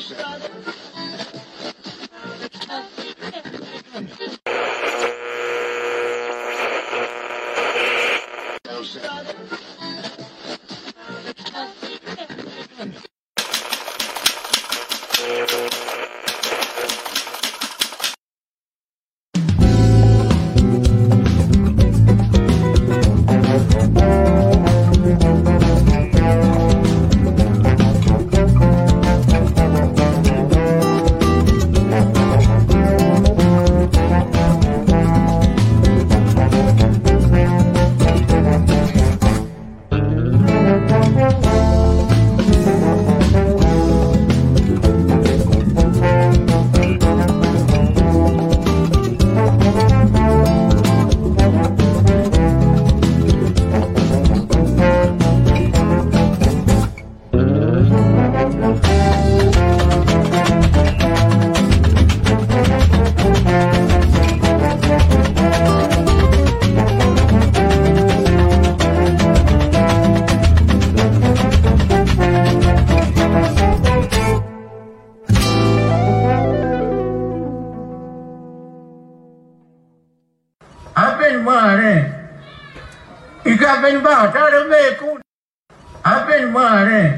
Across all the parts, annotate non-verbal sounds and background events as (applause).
Joseph. bên bảo ta đó mê cũng à bên mà này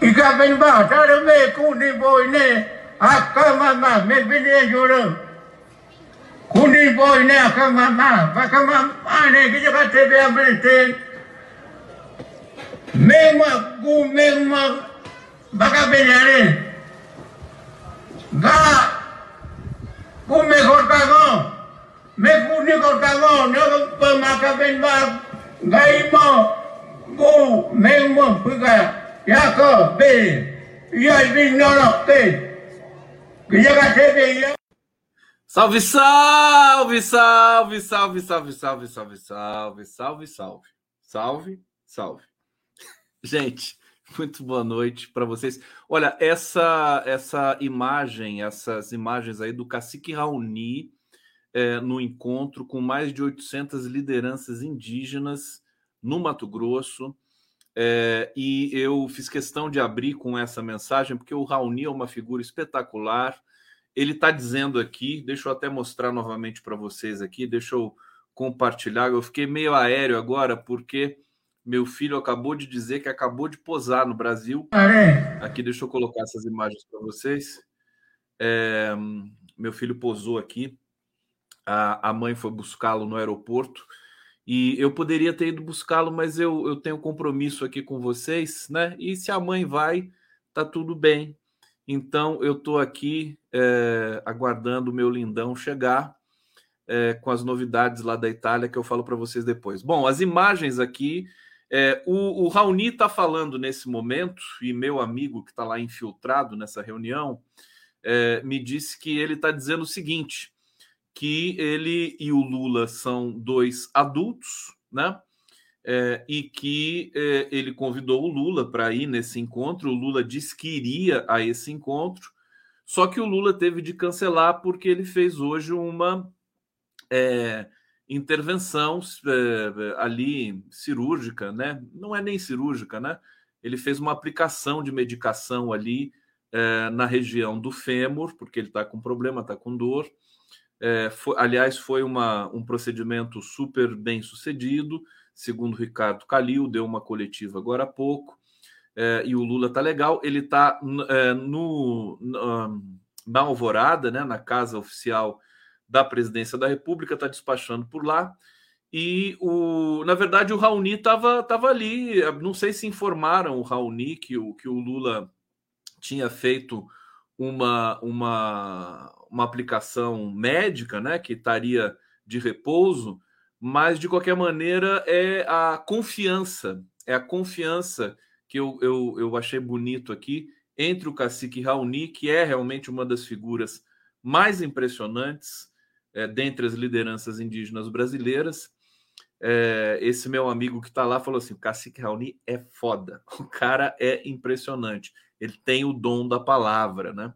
ý cả bên bảo ta đó mê cũng đi bồi nè. À cả mà mà mê bên đây rồi đâu cũng đi bồi nè à cả mà mà. Và cả mà mà này cái gì cả thế bây giờ bên trên mê mà cũng mê mà. Bà cả bên này và cũng mê còn cả ngon mê cũng đi còn cả ngon nó mà cả bên bảo Salve, salve, salve, salve, salve, salve, salve, salve, salve, salve, salve, salve. (laughs) Gente, muito boa noite para vocês. Olha, essa essa imagem, essas imagens aí do cacique Raoni é, no encontro com mais de 800 lideranças indígenas no Mato Grosso. É, e eu fiz questão de abrir com essa mensagem, porque o Raoni é uma figura espetacular ele está dizendo aqui, deixa eu até mostrar novamente para vocês aqui, deixa eu compartilhar. Eu fiquei meio aéreo agora porque meu filho acabou de dizer que acabou de posar no Brasil. Aqui, deixa eu colocar essas imagens para vocês. É, meu filho posou aqui. A, a mãe foi buscá-lo no aeroporto. E eu poderia ter ido buscá-lo, mas eu, eu tenho compromisso aqui com vocês, né? E se a mãe vai, tá tudo bem. Então, eu estou aqui é, aguardando o meu lindão chegar é, com as novidades lá da Itália que eu falo para vocês depois. Bom, as imagens aqui. É, o, o Raoni está falando nesse momento, e meu amigo que está lá infiltrado nessa reunião me disse que ele está dizendo o seguinte: que ele e o Lula são dois adultos, né? é, e que é, ele convidou o Lula para ir nesse encontro. O Lula disse que iria a esse encontro, só que o Lula teve de cancelar porque ele fez hoje uma é, intervenção é, ali cirúrgica, né? Não é nem cirúrgica, né? Ele fez uma aplicação de medicação ali é, na região do fêmur, porque ele está com problema, está com dor. É, foi, aliás, foi uma, um procedimento super bem sucedido segundo Ricardo Calil, deu uma coletiva agora há pouco, é, e o Lula tá legal. Ele tá é, no, na Alvorada, né, na casa oficial da presidência da República, está despachando por lá. E o, na verdade, o Raoni estava tava ali. Não sei se informaram o Raoni que o, que o Lula tinha feito uma, uma, uma aplicação médica, né, que estaria de repouso mas de qualquer maneira é a confiança, é a confiança que eu, eu, eu achei bonito aqui entre o cacique Raoni, que é realmente uma das figuras mais impressionantes é, dentre as lideranças indígenas brasileiras. É, esse meu amigo que está lá falou assim: o cacique Raoni é foda, (laughs) o cara é impressionante, ele tem o dom da palavra, né?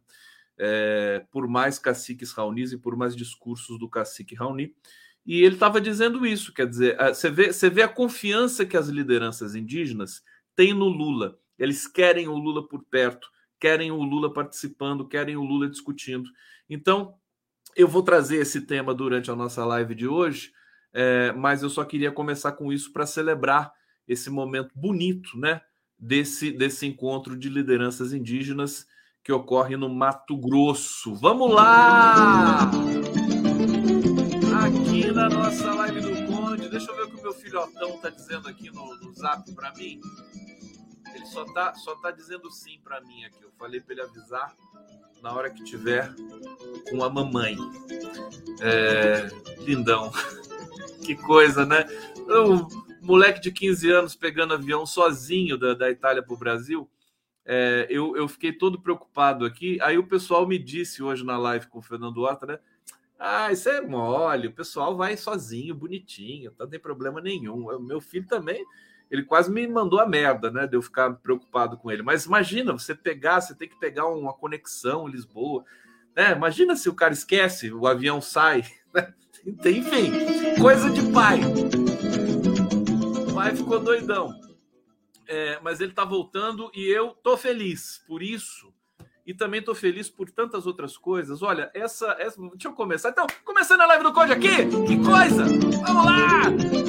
É, por mais caciques Raunis e por mais discursos do cacique Raoni, e ele estava dizendo isso, quer dizer, você vê, você vê a confiança que as lideranças indígenas têm no Lula. Eles querem o Lula por perto, querem o Lula participando, querem o Lula discutindo. Então, eu vou trazer esse tema durante a nossa live de hoje, é, mas eu só queria começar com isso para celebrar esse momento bonito, né? Desse, desse encontro de lideranças indígenas que ocorre no Mato Grosso. Vamos lá! Aqui na nossa live do Conde, deixa eu ver o que o meu filhotão está dizendo aqui no, no zap para mim. Ele só tá, só tá dizendo sim para mim aqui. Eu falei para ele avisar na hora que tiver com a mamãe. É, lindão. (laughs) que coisa, né? Um moleque de 15 anos pegando avião sozinho da, da Itália para o Brasil. É, eu, eu fiquei todo preocupado aqui. Aí o pessoal me disse hoje na live com o Fernando Horta, né? Ah, isso é mole, o pessoal vai sozinho, bonitinho, não tem problema nenhum. O meu filho também, ele quase me mandou a merda, né? De eu ficar preocupado com ele. Mas imagina, você pegar, você tem que pegar uma conexão em Lisboa. Né? Imagina se o cara esquece, o avião sai. (laughs) Né? Enfim, coisa de pai. Pai ficou doidão. É, mas ele tá voltando e eu tô feliz por isso e também estou feliz por tantas outras coisas. Olha, essa, essa. Deixa eu começar. Então, começando a live do Conde aqui. Que coisa! Vamos lá!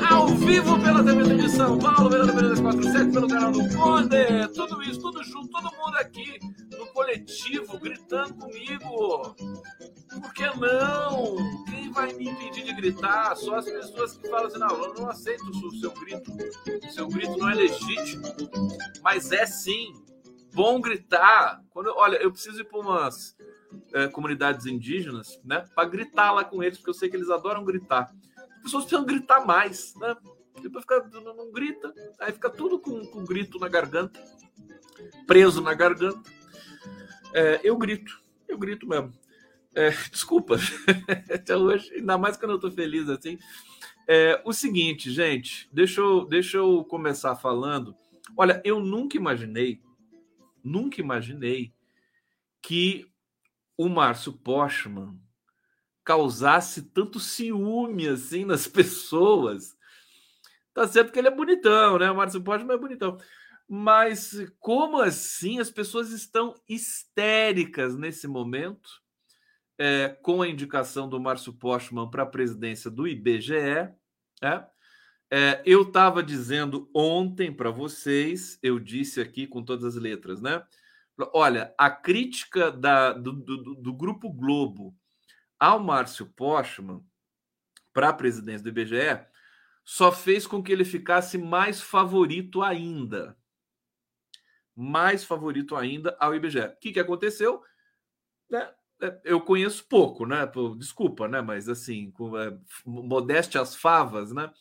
Ao vivo pela TV de São Paulo, pela TV 247, pelo canal do Conde. Tudo isso, tudo junto, todo mundo aqui no coletivo, gritando comigo. Por que não? Quem vai me impedir de gritar? Só as pessoas que falam assim: não, eu não aceito o seu grito. O seu grito não é legítimo. Mas é sim bom gritar. Quando, olha, eu preciso ir para umas é, comunidades indígenas, né? Para gritar lá com eles, porque eu sei que eles adoram gritar. As pessoas precisam gritar mais, né? Depois fica, não, não grita, aí fica tudo com, com grito na garganta, preso na garganta. É, eu grito, eu grito mesmo. É, (laughs) desculpa, (laughs) até hoje, ainda mais quando eu tô feliz assim. É, o seguinte, gente, deixa eu, deixa eu começar falando. Olha, eu nunca imaginei nunca imaginei que o Márcio Postman causasse tanto ciúme assim nas (laughs) pessoas. Tá certo que ele é bonitão, né? O Márcio Postman é bonitão. Mas como assim as pessoas estão histéricas nesse momento é, com a indicação do Márcio Postman para a presidência do IBGE? É? É, eu estava dizendo ontem para vocês, eu disse aqui com todas as letras, né? Olha, a crítica da, do, do, do Grupo Globo ao Márcio Postman para a presidência do IBGE só fez com que ele ficasse mais favorito ainda. Mais favorito ainda ao IBGE. O que, que aconteceu? Né? Eu conheço pouco, né? Desculpa, né? Mas assim, com, é, modéstia às favas, né?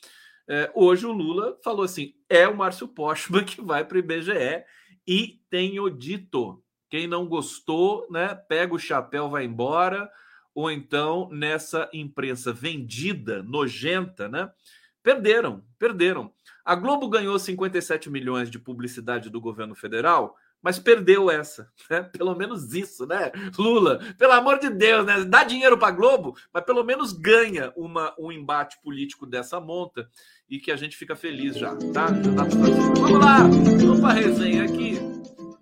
É, hoje o Lula falou assim: é o Márcio Postman que vai para o IBGE e tenho dito. Quem não gostou, né, pega o chapéu, vai embora, ou então nessa imprensa vendida, nojenta, né? Perderam, perderam. A Globo ganhou 57 milhões de publicidade do governo federal mas perdeu essa, né? (laughs) Pelo menos isso, né? Lula, pelo amor de Deus, né? Dá dinheiro para Globo, mas pelo menos ganha uma, um embate político dessa monta e que a gente fica feliz já, tá? Vamos lá, vamos para resenha aqui.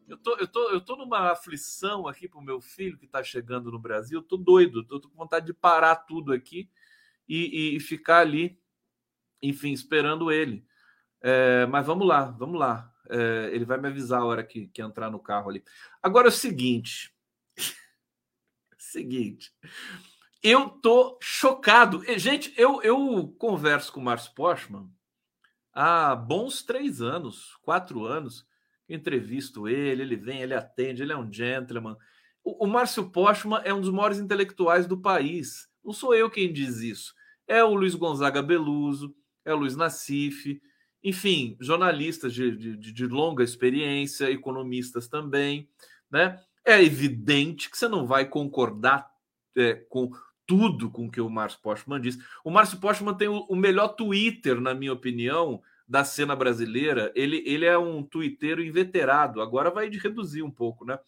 Eu tô, eu, tô, eu tô numa aflição aqui pro meu filho que tá chegando no Brasil. Eu tô doido, tô, tô com vontade de parar tudo aqui e, e ficar ali, enfim, esperando ele. É, mas vamos lá, vamos lá. É, ele vai me avisar a hora que, que entrar no carro ali. Agora é o seguinte. (laughs) seguinte. Eu tô chocado. Gente, eu, eu converso com o Márcio Postman há bons três anos, quatro anos. Entrevisto ele, ele vem, ele atende, ele é um gentleman. O, o Márcio Postman é um dos maiores intelectuais do país. Não sou eu quem diz isso. É o Luiz Gonzaga Beluso, é o Luiz Nassif, enfim, jornalistas de, de, de, longa experiência, economistas também, né? É evidente que você não vai concordar é, com tudo com que o Márcio Postman diz. O Márcio Postman tem o, o, melhor Twitter, na minha opinião, da cena brasileira. Ele, ele é um twitteiro inveterado, agora vai reduzir um pouco, né?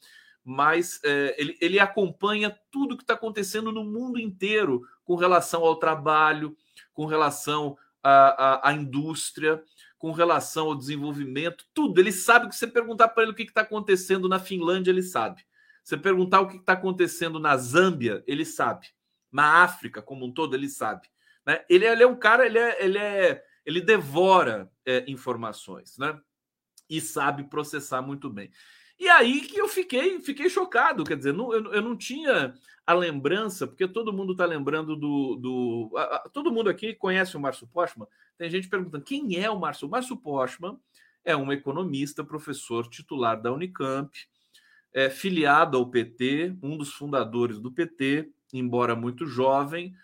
Mas é, ele, ele acompanha tudo que está acontecendo no mundo inteiro com relação ao trabalho, com relação a indústria, com relação ao desenvolvimento, tudo. Ele sabe que você perguntar para ele o que está acontecendo na Finlândia, ele sabe. Você perguntar o que está acontecendo na Zâmbia, ele sabe. Na África como um todo, ele sabe. Né? Ele, ele, é um cara, ele é, ele é, ele devora é, informações, né? E sabe processar muito bem. E aí que eu fiquei, fiquei chocado, quer dizer, não, eu, eu não tinha a lembrança, porque todo mundo está lembrando do. do a, a, todo mundo aqui conhece o Márcio Postman. Tem gente perguntando quem é o Márcio. O Márcio Postman é um economista, professor titular da Unicamp, é filiado ao PT, um dos fundadores do PT, embora muito jovem,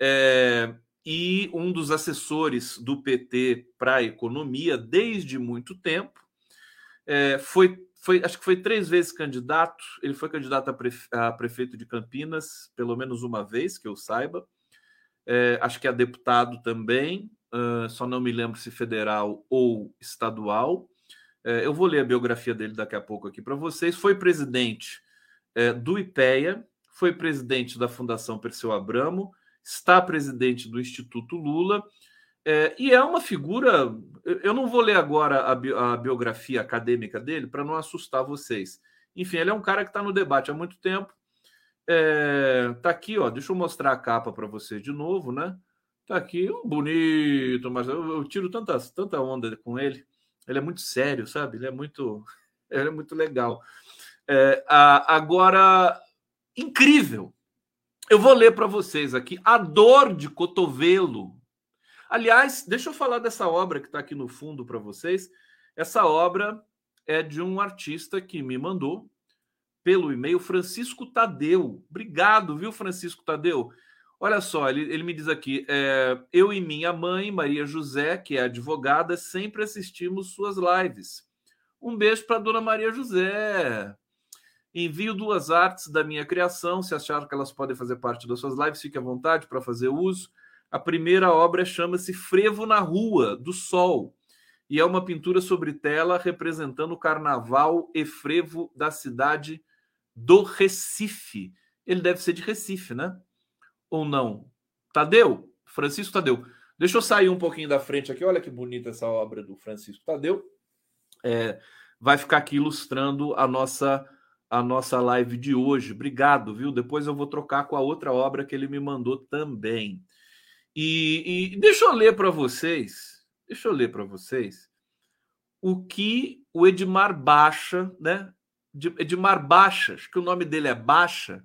é, e um dos assessores do PT para a economia desde muito tempo. É, foi foi, acho que foi três vezes candidato. Ele foi candidato a, prefe, a prefeito de Campinas, pelo menos uma vez, que eu saiba. É, acho que é deputado também, uh, só não me lembro se federal ou estadual. É, eu vou ler a biografia dele daqui a pouco aqui para vocês. Foi presidente é, do IPEA, foi presidente da Fundação Perseu Abramo, está presidente do Instituto Lula é, e é uma figura. Eu não vou ler agora a, bi, a biografia acadêmica dele para não assustar vocês. Enfim, ele é um cara que está no debate há muito tempo. É, tá aqui, ó. Deixa eu mostrar a capa para você de novo, né? Tá aqui, um bonito, mas eu, eu, tiro tanta, tanta onda com ele. Ele é muito sério, sabe? Ele é muito, (laughs) ele é muito legal. É, a, agora, incrível. Eu vou ler para vocês aqui a dor de cotovelo Aliás, deixa eu falar dessa obra que está aqui no fundo para vocês. Essa obra é de um artista que me mandou pelo e-mail, Francisco Tadeu. Obrigado, viu, Francisco Tadeu? Olha só, ele, ele me diz aqui: é, eu e minha mãe, Maria José, que é advogada, sempre assistimos suas lives. Um beijo para dona Maria José. Envio duas artes da minha criação. Se achar que elas podem fazer parte das suas lives, fique à vontade para fazer uso. A primeira obra chama-se Frevo na Rua, do Sol, e é uma pintura sobre tela representando o carnaval e frevo da cidade do Recife. Ele deve ser de Recife, né? Ou não? Tadeu? Francisco Tadeu. Deixa eu sair um pouquinho da frente aqui. Olha que bonita essa obra do Francisco Tadeu. É, vai ficar aqui ilustrando a nossa a nossa live de hoje. Obrigado, viu? Depois eu vou trocar com a outra obra que ele me mandou também. E, e deixa eu ler para vocês, deixa eu ler para vocês o que o Edmar Baixa, né? Edmar Baixa, acho que o nome dele é Baixa,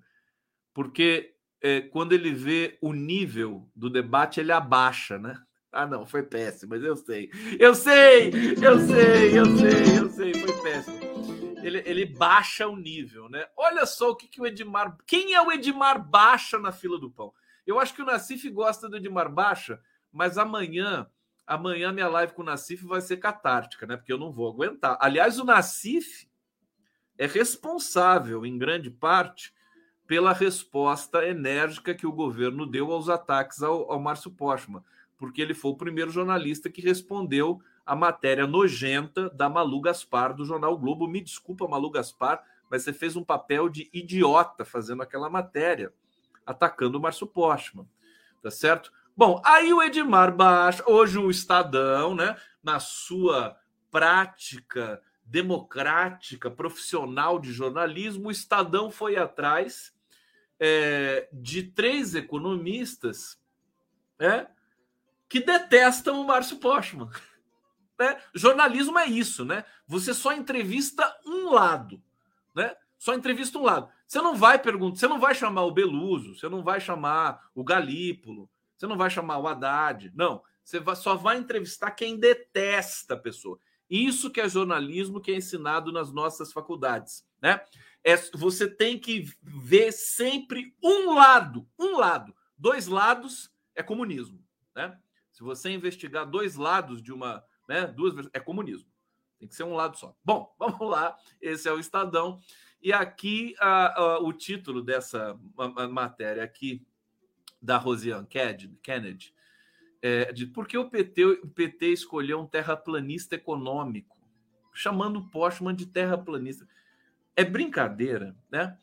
porque é, quando ele vê o nível do debate, ele abaixa, né? Ah, não, foi péssimo, mas eu sei. Eu sei, eu sei, eu sei, eu sei, foi péssimo. Ele, ele baixa o nível, né? Olha só o que, que o Edmar. Quem é o Edmar Baixa na fila do pão? Eu acho que o Nassif gosta do Edmar Baixa, mas amanhã, amanhã minha live com o Nassif vai ser catártica, né? Porque eu não vou aguentar. Aliás, o Nassif é responsável, em grande parte, pela resposta enérgica que o governo deu aos ataques ao, ao Márcio Postman, porque ele foi o primeiro jornalista que respondeu a matéria nojenta da Malu Gaspar do jornal Globo. Me desculpa, Malu Gaspar, mas você fez um papel de idiota fazendo aquela matéria atacando o Márcio Postman, tá certo? Bom, aí o Edmar Baixa, hoje o Estadão, né, na sua prática democrática, profissional de jornalismo, o Estadão foi atrás é, de três economistas né, que detestam o Márcio Postman. (laughs) Né? Jornalismo é isso, né? Você só entrevista um lado, né? Só entrevista um lado. Você não vai perguntar, você não vai chamar o Beluso, você não vai chamar o Galípolo, você não vai chamar o Haddad. Não, você só vai entrevistar quem detesta a pessoa. Isso que é jornalismo que é ensinado nas nossas faculdades, né? É, você tem que ver sempre um lado, um lado. Dois lados é comunismo, né? Se você investigar dois lados de uma, né, duas é comunismo. Tem que ser um lado só. Bom, (laughs) vamos lá. Esse é o Estadão. E aqui a, a, o título dessa matéria aqui da Rosiane Kennedy é de por que o PT, o PT escolheu um terraplanista econômico, chamando o Postman de terraplanista. É brincadeira, né?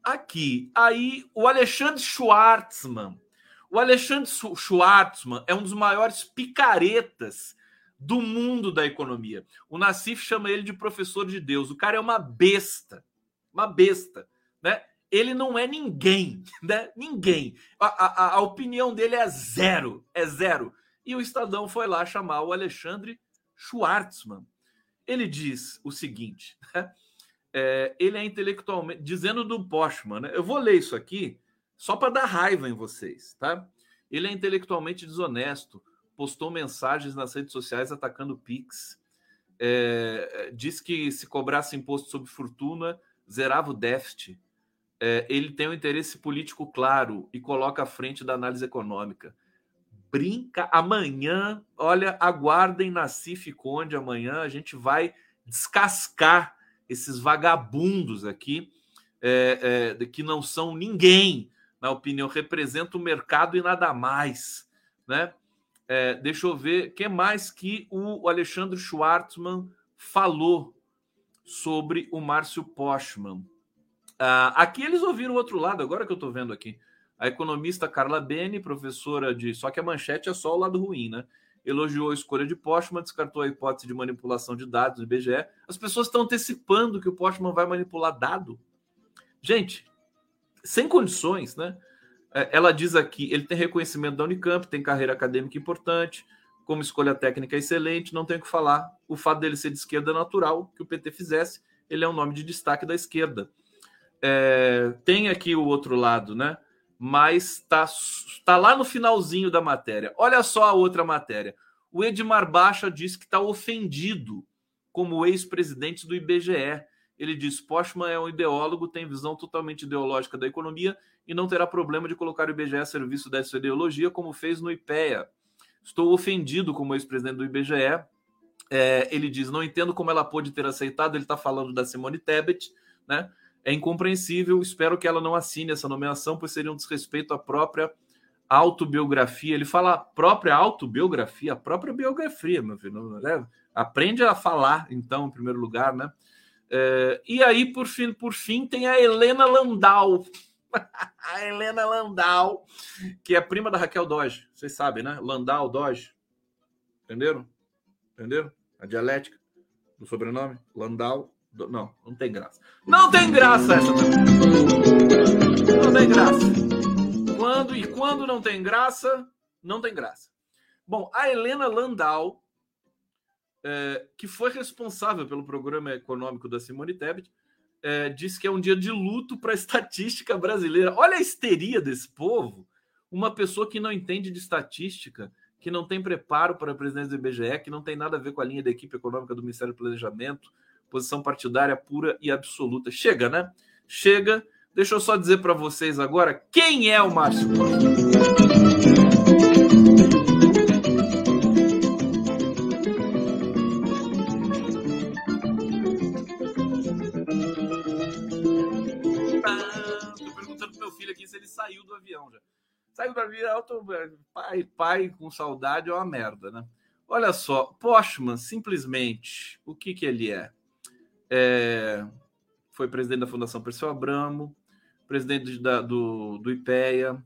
Aqui, aí o Alexandre Schwartzman. O Alexandre Schwartzman é um dos maiores picaretas do mundo da economia. O Nassif chama ele de professor de Deus. O cara é uma besta, uma besta, né? Ele não é ninguém, (laughs) né? Ninguém. A, a, a opinião dele é zero, é zero. E o Estadão foi lá chamar o Alexandre Schwartzman. Ele diz o seguinte, né? é, ele é intelectualmente, dizendo do Postman, né? Eu vou ler isso aqui só para dar raiva em vocês, tá? Ele é intelectualmente desonesto, postou mensagens nas redes sociais atacando Pix, é, diz que se cobrasse imposto sobre fortuna, zerava o déficit. É, ele tem um interesse político claro e coloca à frente da análise econômica. Brinca amanhã, olha, aguardem na Cif Conde amanhã, a gente vai descascar esses vagabundos aqui, é, é, que não são ninguém, na opinião, representa o mercado e nada mais, né? É, deixa eu ver, que mais que o Alexandre Schwartzman falou sobre o Márcio Postman. Ah, aqui eles ouviram o outro lado, agora que eu estou vendo aqui. A economista Carla Bene, professora de. Só que a manchete é só o lado ruim, né? Elogiou a escolha de Postman, descartou a hipótese de manipulação de dados do IBGE. As pessoas estão antecipando que o Postman vai manipular dado. Gente, sem condições, né? É, ela diz aqui: ele tem reconhecimento da Unicamp, tem carreira acadêmica importante, como escolha técnica excelente, não tem o que falar. O fato dele ser de esquerda é natural que o PT fizesse, ele é um nome de destaque da esquerda. É, tem aqui o outro lado, né? Mas está tá lá no finalzinho da matéria. Olha só a outra matéria. O Edmar Baixa diz que está ofendido como ex-presidente do IBGE ele diz: Postman é um ideólogo, tem visão totalmente ideológica da economia e não terá problema de colocar o IBGE a serviço dessa ideologia, como fez no IPEA. Estou ofendido como ex-presidente do IBGE. É, ele diz: não entendo como ela pôde ter aceitado. Ele está falando da Simone Tebet, né? É incompreensível. Espero que ela não assine essa nomeação, pois seria um desrespeito à própria autobiografia. Ele fala própria autobiografia, a própria biografia, meu filho. Né? Aprende a falar, então, em primeiro lugar, né? É, e aí, por fim, por fim, tem a Helena Landau. (laughs) a Helena Landau, que é prima da Raquel Dodge. Vocês sabem, né? Landau, Dodge. Entenderam? Entenderam? A dialética do sobrenome? Landau. Do... Não, não tem graça. Não tem graça essa também. Não tem graça. Quando e quando não tem graça, não tem graça. Bom, a Helena Landau é, que foi responsável pelo programa econômico da Simone Tebet, é, que é um dia de luto para a (laughs) estatística brasileira. Olha a histeria desse povo. Uma pessoa que não entende de estatística, que não tem preparo para a presidência do IBGE, que não tem nada a ver com a linha da equipe econômica do Ministério do Planejamento, posição partidária pura e absoluta. Chega, né? Chega. Deixa eu só dizer para vocês agora quem é o Márcio. Saiu do avião já. Saiu do avião, tô, pai, pai com saudade é uma merda, né? Olha só, Postman, simplesmente, o que que ele é? é foi presidente da Fundação Perseu Abramo, presidente da, do, do IPEA,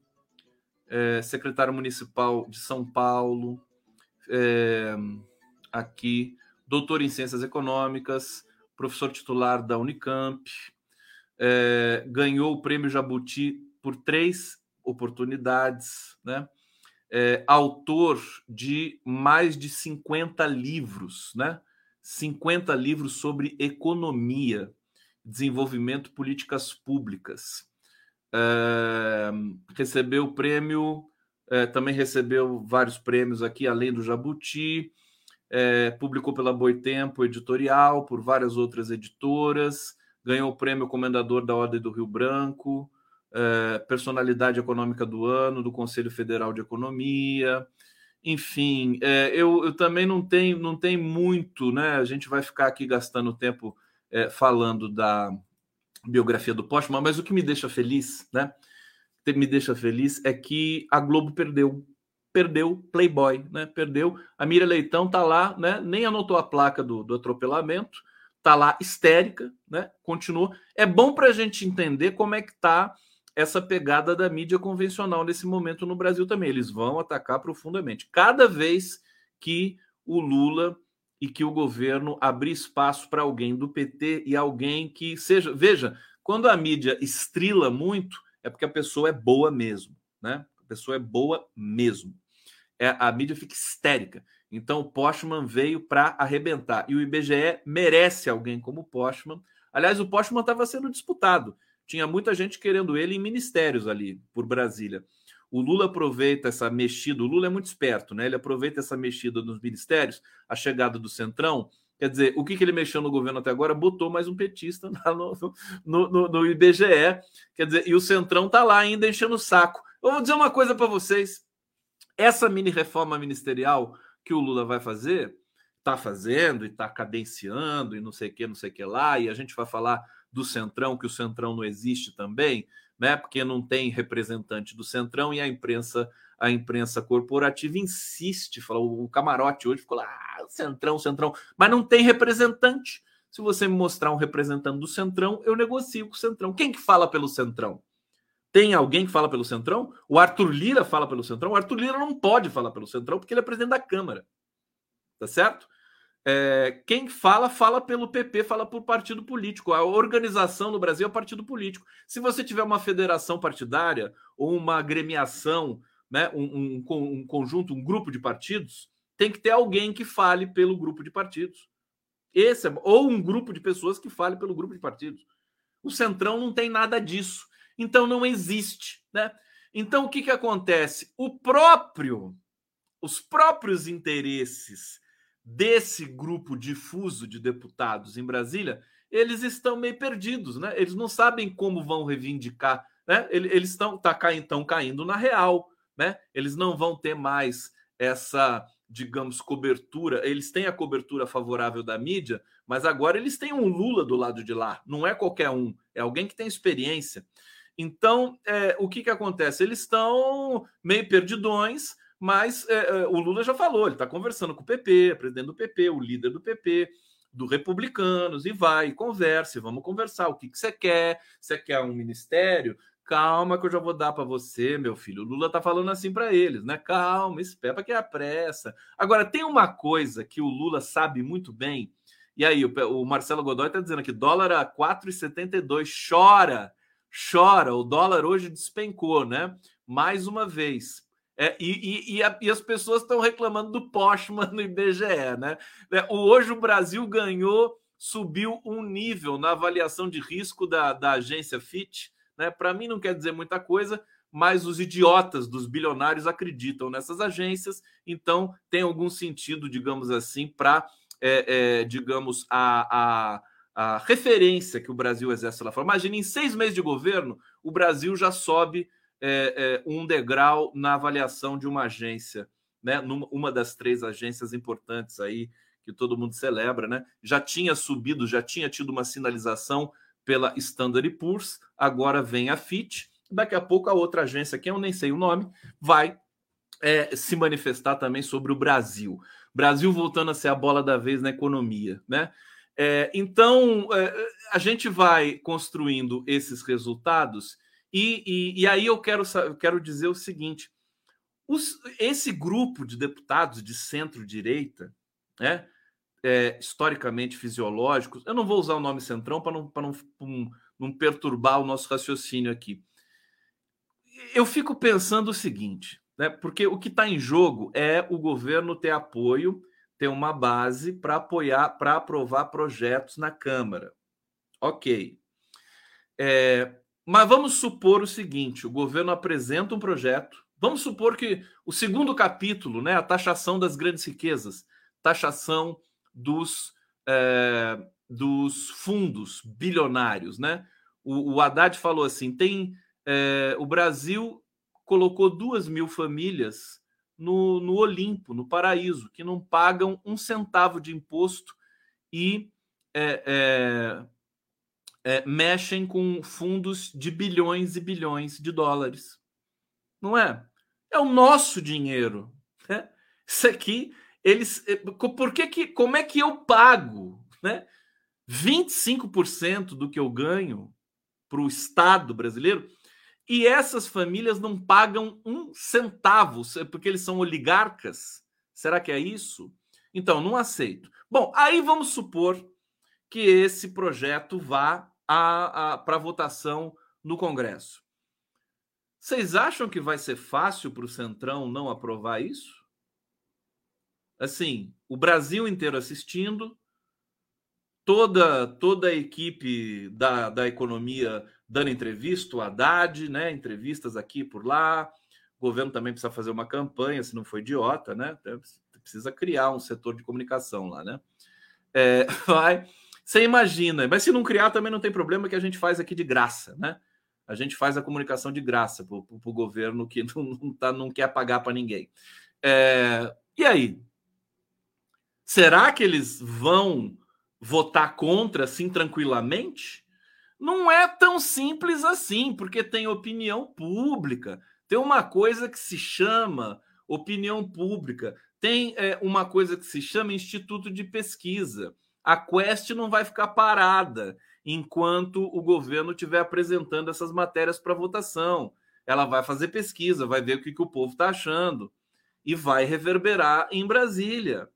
é, secretário municipal de São Paulo, é, aqui, doutor em Ciências Econômicas, professor titular da Unicamp, é, ganhou o prêmio Jabuti por três oportunidades, né? É, autor de mais de 50 livros, né? 50 livros sobre economia, desenvolvimento, políticas públicas. É, recebeu o prêmio, é, também recebeu vários prêmios aqui, além do Jabuti, é, publicou pela Boitempo Editorial, por várias outras editoras, ganhou o prêmio Comendador da Ordem do Rio Branco, é, personalidade econômica do ano, do Conselho Federal de Economia. Enfim, é, eu, eu, também não tenho, não tenho muito, né? A gente vai ficar aqui gastando tempo é, falando da biografia do Postman, mas o que me deixa feliz, né? Me deixa feliz é que a Globo perdeu. Perdeu Playboy, né? Perdeu. A Mira Leitão tá lá, né? Nem anotou a placa do, do atropelamento, tá lá histérica, né? Continua. É bom para a gente entender como é que tá essa pegada da mídia convencional nesse momento no Brasil também. Eles vão atacar profundamente. Cada vez que o Lula e que o governo abrir espaço para alguém do PT e alguém que seja. Veja, quando a mídia estrila muito, é porque a pessoa é boa mesmo, né? A pessoa é boa mesmo. É, a mídia fica histérica. Então o Postman veio para arrebentar. E o IBGE merece alguém como o Postman. Aliás, o Postman estava sendo disputado. Tinha muita gente querendo ele em ministérios ali por Brasília. O Lula aproveita essa mexida, o Lula é muito esperto, né? Ele aproveita essa mexida nos ministérios, a chegada do Centrão. Quer dizer, o que, que ele mexeu no governo até agora? Botou mais um petista no, no, no, no IBGE. Quer dizer, e o Centrão tá lá ainda enchendo o saco. Eu vou dizer uma coisa para vocês. Essa mini reforma ministerial que o Lula vai fazer, está fazendo e está cadenciando e não sei o que, não sei o que lá, e a gente vai falar do Centrão, que o Centrão não existe também, né? Porque não tem representante do Centrão e a imprensa, a imprensa corporativa insiste, falou o camarote hoje ficou lá, ah, Centrão, Centrão, mas não tem representante. Se você me mostrar um representante do Centrão, eu negocio com o Centrão. Quem que fala pelo Centrão? Tem alguém que fala pelo Centrão? O Arthur Lira fala pelo Centrão? O Arthur Lira não pode falar pelo Centrão porque ele é presidente da Câmara. Tá certo? É, quem fala, fala pelo PP, fala por partido político. A organização no Brasil é partido político. Se você tiver uma federação partidária ou uma agremiação, né, um, um, um conjunto, um grupo de partidos, tem que ter alguém que fale pelo grupo de partidos. Esse é, ou um grupo de pessoas que fale pelo grupo de partidos. O Centrão não tem nada disso. Então não existe, né? Então o que, que acontece? O próprio, os próprios interesses desse grupo difuso de deputados em Brasília, eles estão meio perdidos, né? Eles não sabem como vão reivindicar, né? Eles estão tá, estão caindo na real, né? Eles não vão ter mais essa, digamos, cobertura. Eles têm a cobertura favorável da mídia, mas agora eles têm um Lula do lado de lá. Não é qualquer um, é alguém que tem experiência. Então, é, o que que acontece? Eles estão meio perdidões mas é, é, o Lula já falou, ele está conversando com o PP, presidente do PP, o líder do PP, do Republicanos, e vai, converse, vamos conversar. O que, que você quer? Você quer um ministério? Calma que eu já vou dar para você, meu filho. O Lula tá falando assim para eles, né? Calma, espera que é a pressa. Agora, tem uma coisa que o Lula sabe muito bem, e aí o, Marcelo Godoy tá dizendo aqui, dólar a 4,72, chora, chora, o dólar hoje despencou, né? Mais uma vez. É, e, e, e, a, e, as pessoas estão reclamando do Postman no IBGE, né? É, hoje o Brasil ganhou, subiu um nível na avaliação de risco da, da agência Fitch. Né? Para mim não quer dizer muita coisa, mas os idiotas dos bilionários acreditam nessas agências, então tem algum sentido, digamos assim, para, é, é, digamos, a, a, a referência que o Brasil exerce lá fora. Imagina, em seis meses de governo, o Brasil já sobe é, é, um degrau na avaliação de uma agência, né? Numa, uma das três agências importantes aí que todo mundo celebra, né? Já tinha subido, já tinha tido uma sinalização pela Standard Poor's, agora vem a Fitch, daqui a pouco a outra agência, que eu nem sei o nome, vai é, se manifestar também sobre o Brasil. Brasil voltando a ser a bola da vez na economia, né? É, então, é, a gente vai construindo esses resultados e, e, e aí eu quero, quero dizer o seguinte: os, esse grupo de deputados de centro-direita, né, é, historicamente fisiológicos, eu não vou usar o nome centrão para não, não, não, não perturbar o nosso raciocínio aqui. Eu fico pensando o seguinte, né, porque o que está em jogo é o governo ter apoio, ter uma base para apoiar, para aprovar projetos na Câmara. Ok. É, mas vamos supor o seguinte: o governo apresenta um projeto. Vamos supor que o segundo capítulo, né, a taxação das grandes riquezas, taxação dos, é, dos fundos bilionários, né? O, o Haddad falou assim: tem é, o Brasil colocou duas mil famílias no, no Olimpo, no paraíso, que não pagam um centavo de imposto e é, é mexem com fundos de bilhões e bilhões de dólares. Não é? É o nosso dinheiro. Né? Isso aqui, eles. É, por que, que como é que eu pago né? 25% do que eu ganho para o Estado brasileiro? e essas famílias não pagam um centavo, porque eles são oligarcas. Será que é isso? Então, não aceito. Bom, aí vamos supor que esse projeto vá para votação no Congresso. Vocês acham que vai ser fácil para o Centrão não aprovar isso? Assim, o Brasil inteiro assistindo, toda toda a equipe da, da economia dando entrevista, o Haddad, né? Entrevistas aqui por lá. O governo também precisa fazer uma campanha, se não for idiota, né? Precisa criar um setor de comunicação lá, né? É, (laughs) vai. Você imagina, mas se não criar também não tem problema que a gente faz aqui de graça, né? A gente faz a comunicação de graça para o governo que (laughs) não, não, tá, não quer pagar para ninguém. É, e aí? Será que eles vão votar contra assim tranquilamente? Não é tão simples assim, porque tem opinião pública, tem uma coisa que se chama opinião pública, tem é, uma coisa que se chama Instituto de Pesquisa. A Quest não vai ficar parada enquanto o governo estiver apresentando essas matérias para votação. Ela vai fazer pesquisa, vai ver o que, que o povo está achando e vai reverberar em Brasília.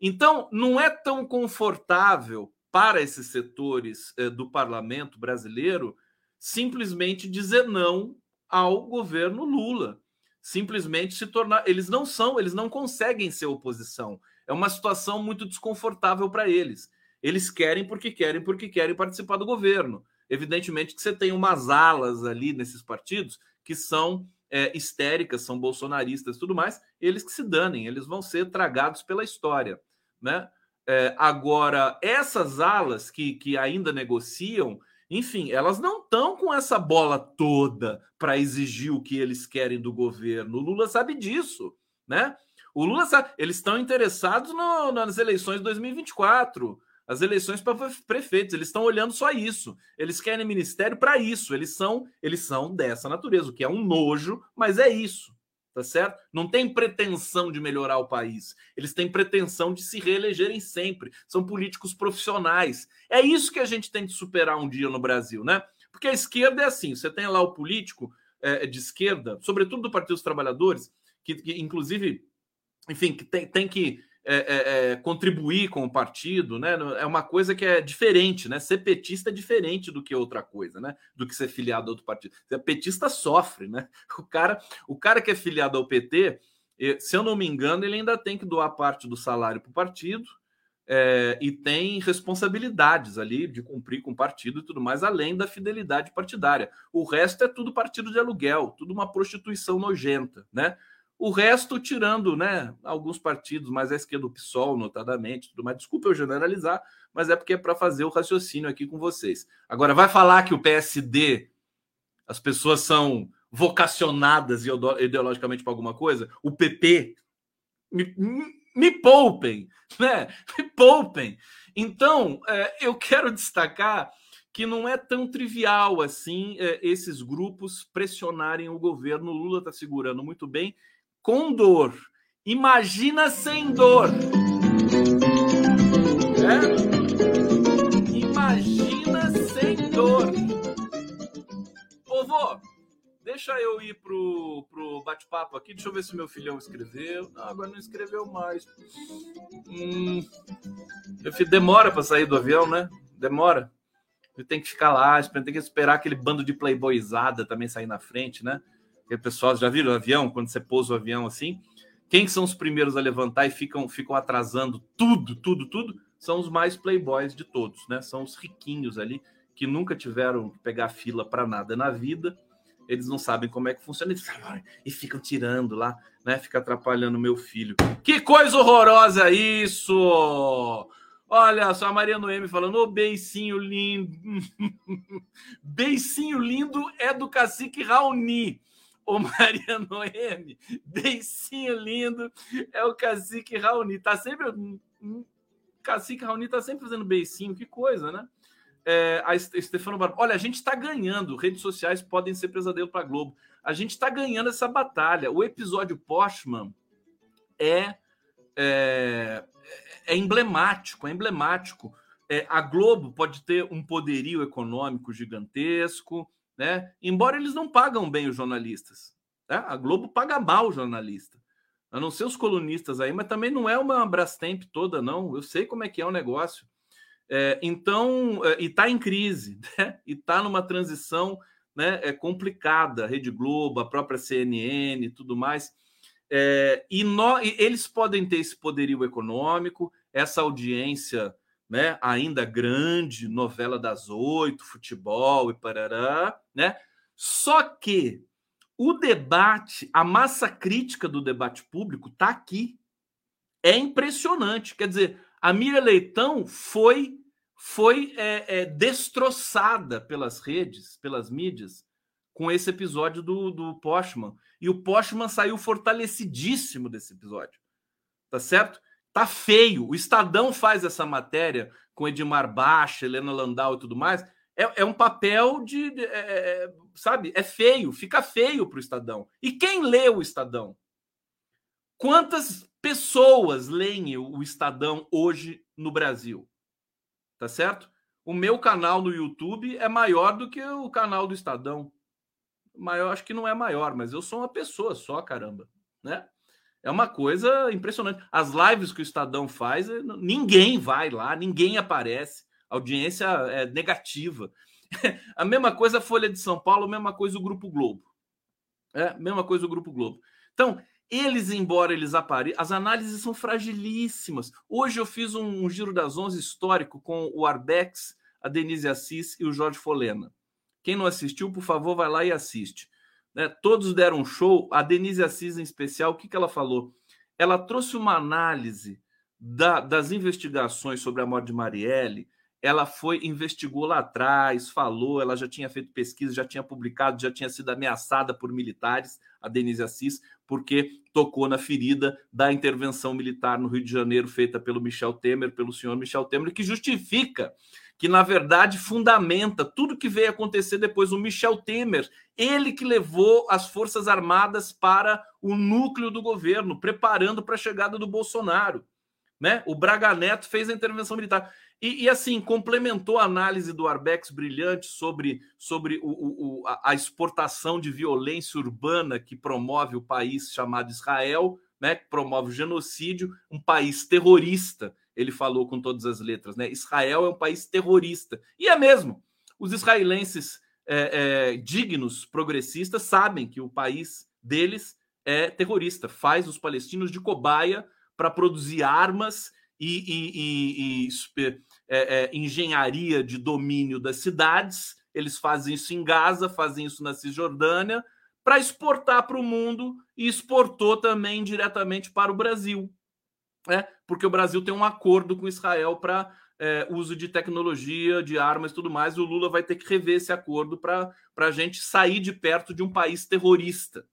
Então, não é tão confortável para esses setores eh, do parlamento brasileiro simplesmente dizer não ao governo Lula. Simplesmente se tornar. Eles não são, eles não conseguem ser oposição. É uma situação muito desconfortável para eles. Eles querem porque querem, porque querem participar do governo. Evidentemente que você tem umas alas ali nesses partidos que são é, histéricas, são bolsonaristas tudo mais, eles que se danem, eles vão ser tragados pela história. Né? É, agora, essas alas que, que ainda negociam, enfim, elas não estão com essa bola toda para exigir o que eles querem do governo. O Lula sabe disso, né? O Lula sabe, eles estão interessados no, nas eleições de 2024, as eleições para prefeitos, eles estão olhando só isso. Eles querem ministério para isso, eles são, eles são dessa natureza, o que é um nojo, mas é isso tá certo? Não tem pretensão de melhorar o país. Eles têm pretensão de se reelegerem sempre. São políticos profissionais. É isso que a gente tem de superar um dia no Brasil, né? Porque a esquerda é assim: você tem lá o político é, de esquerda, sobretudo do Partido dos Trabalhadores, que, que inclusive, enfim, que tem, tem que é, é, é, contribuir com o partido, né? É uma coisa que é diferente, né? Ser petista é diferente do que outra coisa, né? Do que ser filiado a outro partido. Ser petista sofre, né? (laughs) O cara, o cara que é filiado ao PT, se eu não me engano, ele ainda tem que doar parte do salário para o partido é, e tem responsabilidades ali de cumprir com o partido e tudo mais, além da fidelidade partidária. O resto é tudo partido de aluguel, tudo uma prostituição nojenta, né? O resto, tirando né, alguns partidos mais à esquerda, o PSOL, notadamente, tudo mais. Desculpa eu generalizar, mas é porque é para fazer o raciocínio aqui com vocês. Agora, vai falar que o PSD, as pessoas são vocacionadas ideologicamente para alguma coisa? O PP, me, me poupem, né? (laughs) Me poupem. Então, é, eu quero destacar que não é tão trivial assim é, esses grupos pressionarem o governo. O Lula está segurando muito bem com dor. Imagina sem dor. É? Imagina sem dor. Ô, vô, deixa eu ir pro, pro bate-papo aqui. Deixa eu ver se meu filhão escreveu. Não, agora não escreveu mais. Hum, demora para sair do avião, né? Demora. Ele tem que ficar lá, tem que esperar aquele bando de playboyzada também sair na frente, né? O pessoal já viram o avião, quando você pousa o avião assim? Quem são os primeiros a levantar e ficam, ficam atrasando tudo, tudo, tudo? São os mais playboys de todos, né? São os riquinhos ali que nunca tiveram que pegar fila para nada na vida. Eles não sabem como é que funciona e ficam tirando lá, né? Fica atrapalhando meu filho. Que coisa horrorosa isso! Olha só a Maria Noemi falando, ô beicinho lindo. (laughs) beicinho lindo é do cacique Raoni. Ô Maria Noemi, beicinho lindo, é o cacique Raoni. Tá sempre. O cacique Raoni tá sempre fazendo beicinho, que coisa, né? É, a Stefano Barbosa. Olha, a gente está ganhando. Redes sociais podem ser pesadelo para Globo. A gente está ganhando essa batalha. O episódio Postman é, é, é emblemático, é emblemático. É, a Globo pode ter um poderio econômico gigantesco, né? Embora eles não pagam bem os jornalistas. Né? A Globo paga mal o jornalista. A não ser os colunistas aí, mas também não é uma Brastemp toda, não. Eu sei como é que é o negócio. É, então, é, e está em crise, (laughs) né? e está numa transição né, é complicada, Rede Globo, a própria CNN e tudo mais. É, e, no, e eles podem ter esse poderio econômico, essa audiência né, ainda grande, novela das oito, futebol e parará, né? Só que o debate, a massa crítica do debate público está aqui. É impressionante. Quer dizer, a Miriam Leitão foi foi é, é, destroçada pelas redes, pelas mídias, com esse episódio do, do Postman. E o Postman saiu fortalecidíssimo desse episódio. Tá certo? Tá feio. O Estadão faz essa matéria com Edmar Baixa, Helena Landau e tudo mais. É, é um papel de. de é, é sabe? É feio. Fica feio para o Estadão. E quem lê o Estadão? Quantas pessoas leem o Estadão hoje no Brasil? Tá certo? O meu canal no YouTube é maior do que o canal do Estadão. Maior, acho que não é maior, mas eu sou uma pessoa só, caramba, né? É uma coisa impressionante. As lives que o Estadão faz, eh, ninguém vai lá, ninguém aparece. A audiência é negativa. (laughs) a mesma coisa a Folha de São Paulo, a mesma coisa o Grupo Globo. É, mesma coisa o Grupo Globo. Então, eles, embora eles apareçam, as análises são fragilíssimas. Hoje eu fiz um, um giro das 11 histórico com o Arbex, a Denise Assis e o Jorge Folena. Quem não assistiu, por favor, vai lá e assiste. Né? Todos deram um show. A Denise Assis, em especial, o que, que ela falou? Ela trouxe uma análise da, das investigações sobre a morte de Marielle. Ela foi, investigou lá atrás, falou, ela já tinha feito pesquisa, já tinha publicado, já tinha sido ameaçada por militares, a Denise Assis, porque tocou na ferida da intervenção militar no Rio de Janeiro, feita pelo Michel Temer, pelo senhor Michel Temer, que justifica que na verdade fundamenta tudo que veio acontecer depois. O Michel Temer, ele que levou as Forças Armadas para o núcleo do governo, preparando para a chegada do Bolsonaro. Né? O Braga Neto fez a intervenção militar. E, e assim, complementou a análise do Arbex brilhante sobre, sobre o, o, a, exportação de violência urbana que promove o país chamado Israel, né? que promove o genocídio, um país terrorista ele falou com todas as letras, né? Israel é um país terrorista. E é mesmo. Os israelenses é, é, dignos, progressistas, sabem que o país deles é terrorista, faz os palestinos de cobaia para produzir armas e, e, e, e é, é, engenharia de domínio das cidades. Eles fazem isso em Gaza, fazem isso na Cisjordânia, para exportar para o mundo e exportou também diretamente para o Brasil é, porque o Brasil tem um acordo com Israel para é, uso de tecnologia, de armas e tudo mais. O Lula vai ter que rever esse acordo para a gente sair de perto de um país terrorista,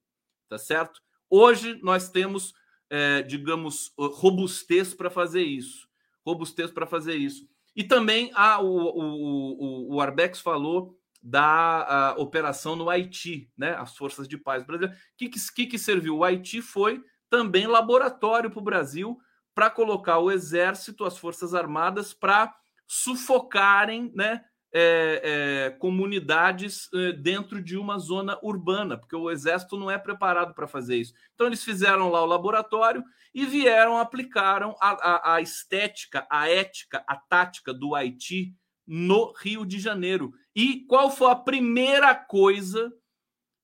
tá certo? Hoje nós temos, é, digamos, robustez para fazer isso. Robustez para fazer isso. E também ah, o, o, o, o Arbex falou da operação no Haiti, né? As forças de paz brasileiras. O que, que, que serviu? O Haiti foi também laboratório para o Brasil para colocar o exército, as forças armadas, para sufocarem né, é, é, comunidades é, dentro de uma zona urbana, porque o exército não é preparado para fazer isso. Então, eles fizeram lá o laboratório e vieram, aplicaram a, a, a estética, a ética, a tática do Haiti no Rio de Janeiro. E qual foi a primeira coisa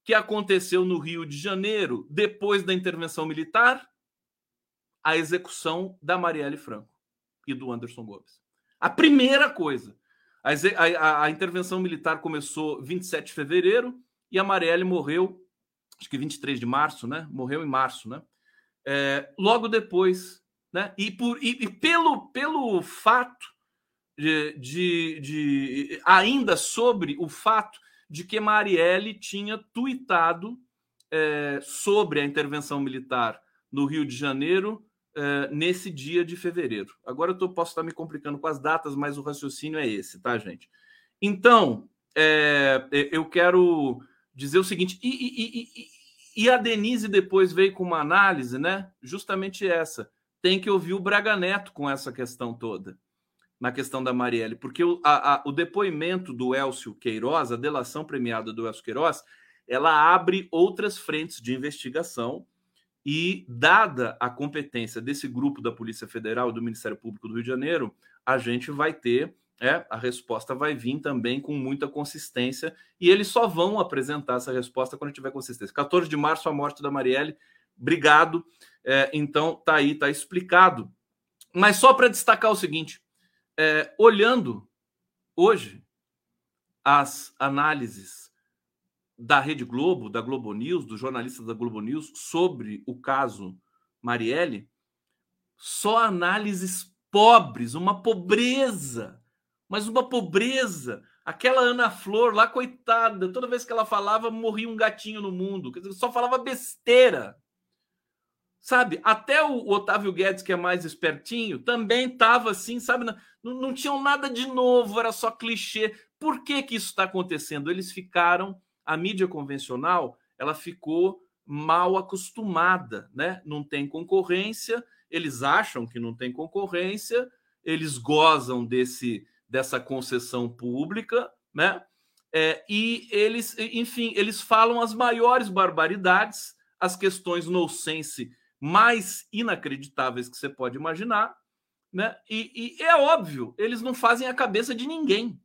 que aconteceu no Rio de Janeiro depois da intervenção militar? A execução da Marielle Franco e do Anderson Gomes. A primeira coisa. A, a, a, intervenção militar começou 27 de fevereiro e a Marielle morreu, acho que 23 de março, né? Morreu em março, né? É, logo depois, né? E, por, e, e pelo, pelo fato de, de, de, ainda sobre o fato de que Marielle tinha tuitado é, sobre a intervenção militar no Rio de Janeiro uh, nesse dia de fevereiro. Agora eu tô, posso estar me complicando com as datas, mas o raciocínio é esse, tá, gente? Então, é, eu quero dizer o seguinte, e, e, e, e, a Denise depois veio com uma análise, né? Justamente essa. Tem que ouvir o Braga Neto com essa questão toda. na questão da Marielle, porque o, a, a, o depoimento do Elcio Queiroz, a delação premiada do Elcio Queiroz, ela abre outras frentes de investigação e, dada a competência desse grupo da Polícia Federal e do Ministério Público do Rio de Janeiro, a gente vai ter, é, a resposta vai vir também com muita consistência e eles só vão apresentar essa resposta quando tiver consistência. 14 de março, a morte da Marielle, obrigado. É, então, tá aí, tá explicado. Mas só para destacar o seguinte: é, olhando hoje as análises da Rede Globo, da Globo News, dos jornalistas da Globo News sobre o caso Marielle, só análises pobres, uma pobreza, mas uma pobreza. Aquela Ana Flor lá, coitada, toda vez que ela falava, morria um gatinho no mundo. Quer dizer, só falava besteira. Sabe? Até o Otávio Guedes, que é mais espertinho, também estava assim, sabe? Não, não tinham nada de novo, era só clichê. Por que, que isso está acontecendo? Eles ficaram, a mídia convencional, ela ficou mal acostumada, né? Não tem concorrência, eles acham que não tem concorrência, eles gozam desse dessa concessão pública, né? É, e eles, enfim, eles falam as maiores barbaridades, as questões no sense mais inacreditáveis que você pode imaginar, né? E, e é óbvio, eles não fazem a cabeça de ninguém.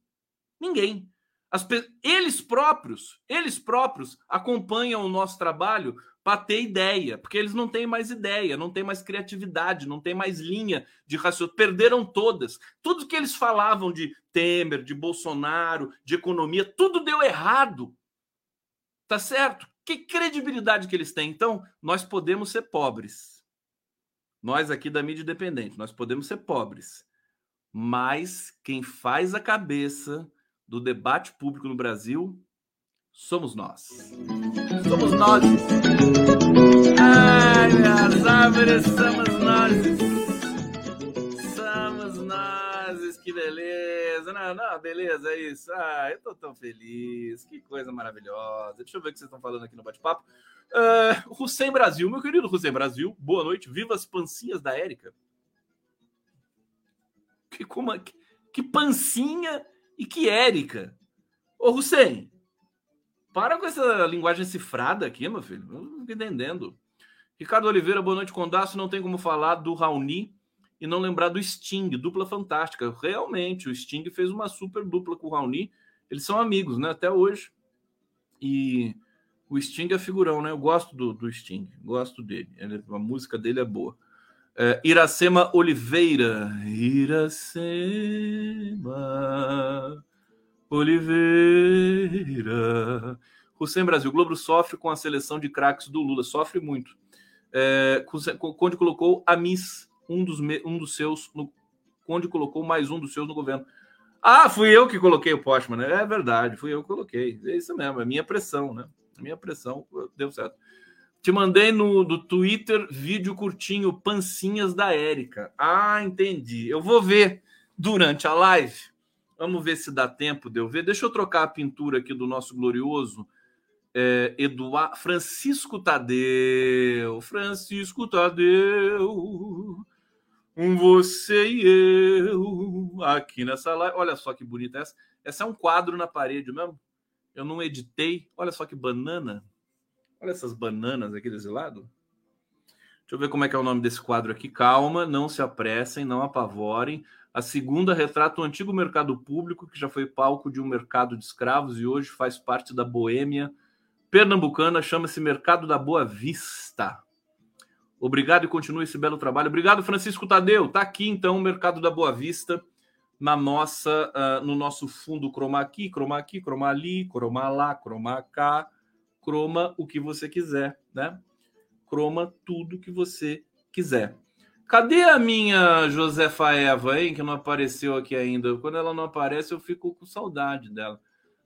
Ninguém. As, eles próprios, eles próprios acompanham o nosso trabalho para ter ideia, porque eles não têm mais ideia, não têm mais criatividade, não têm mais linha de raciocínio, perderam todas. Tudo que eles falavam de Temer, de Bolsonaro, de economia, tudo deu errado. Tá certo? Que credibilidade que eles têm? Então, nós podemos ser pobres nós aqui da mídia independente, nós podemos ser pobres, mas quem faz a cabeça do debate público no Brasil somos nós. Somos nós. Ai, minhas árvores, somos nós. Somos nós, que beleza. Não, não, beleza, é isso. Ah, eu tô tão feliz. Que coisa maravilhosa. Deixa eu ver o que vocês estão falando aqui no bate-papo. Uh, Hussein Brasil, meu querido Hussein Brasil, boa noite. Viva as pancinhas da Érica. Que, como, que, que pancinha e que Érica. Ô, Hussein, para com essa linguagem cifrada aqui, meu filho. Não tô entendendo. Ricardo Oliveira, boa noite, Condaço. Não tem como falar do Raoni e não lembrar do Sting, dupla fantástica. Realmente, o Sting fez uma super dupla com o Raoni. Eles são amigos, né? Até hoje. E o Sting é figurão, né? Eu gosto do, do Sting, gosto dele. Ele, a música dele é boa. É, Iracema Oliveira. Iracema Oliveira. Hussein Brasil. Globo sofre com a seleção de craques do Lula. Sofre muito. É, Conde colocou a Miss, um dos, um dos seus. No, Conde colocou mais um dos seus no governo. Ah, fui eu que coloquei o Postman, né? É verdade, fui eu que coloquei. É isso mesmo, é minha pressão, né? minha pressão deu certo. Te mandei no do Twitter vídeo curtinho, pancinhas da Érica. Ah, entendi. Eu vou ver durante a live. Vamos ver se dá tempo de eu ver. Deixa eu trocar a pintura aqui do nosso glorioso é, Eduardo Francisco Tadeu. Francisco Tadeu. Você e eu aqui nessa live. Olha só que bonita essa. Essa é um quadro na parede mesmo. Eu não editei. Olha só que banana. Olha essas bananas aqui desse lado. Deixa eu ver como é que é o nome desse quadro aqui. Calma, não se apressem, não apavorem. A segunda retrata o antigo mercado público, que já foi palco de um mercado de escravos e hoje faz parte da boêmia pernambucana, chama-se Mercado da Boa Vista. Obrigado e continue esse belo trabalho. Obrigado, Francisco Tadeu. Tá aqui então o Mercado da Boa Vista na nossa, uh, no nosso fundo chroma aqui, chroma aqui, chroma ali, chroma lá, chroma cá, chroma o que você quiser, né? Chroma tudo que você quiser. Cadê a minha Josefa Eva, hein, que não apareceu aqui ainda? Quando ela não aparece, eu fico com saudade dela.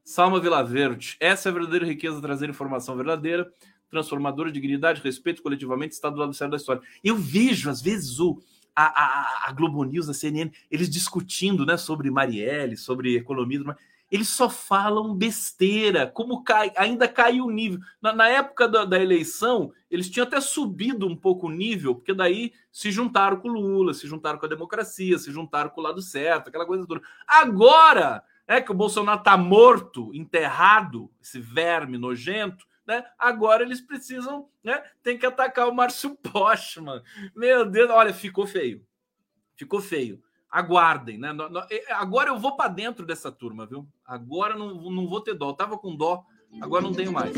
Salma Vilaverde. Essa é a verdadeira riqueza, trazer informação verdadeira, transformadora, dignidade, respeito coletivamente, está do lado certo da história. Eu vejo, às vezes, o, a, a, a Globo News, a CNN, eles discutindo né, sobre Marielle, sobre economia. Eles só falam besteira, como cai, ainda caiu o nível. Na, na época da, da, eleição, eles tinham até subido um pouco o nível, porque daí se juntaram com o Lula, se juntaram com a democracia, se juntaram com o lado certo, aquela coisa toda. Agora é que o Bolsonaro está morto, enterrado, esse verme nojento, né? Agora eles precisam, né? Tem que atacar o Márcio (laughs) Postman. Meu Deus, olha, ficou feio. Ficou feio aguardem, né? Agora eu vou para dentro dessa turma, viu? Agora não, não vou ter dó. Eu tava com dó, agora não tenho mais.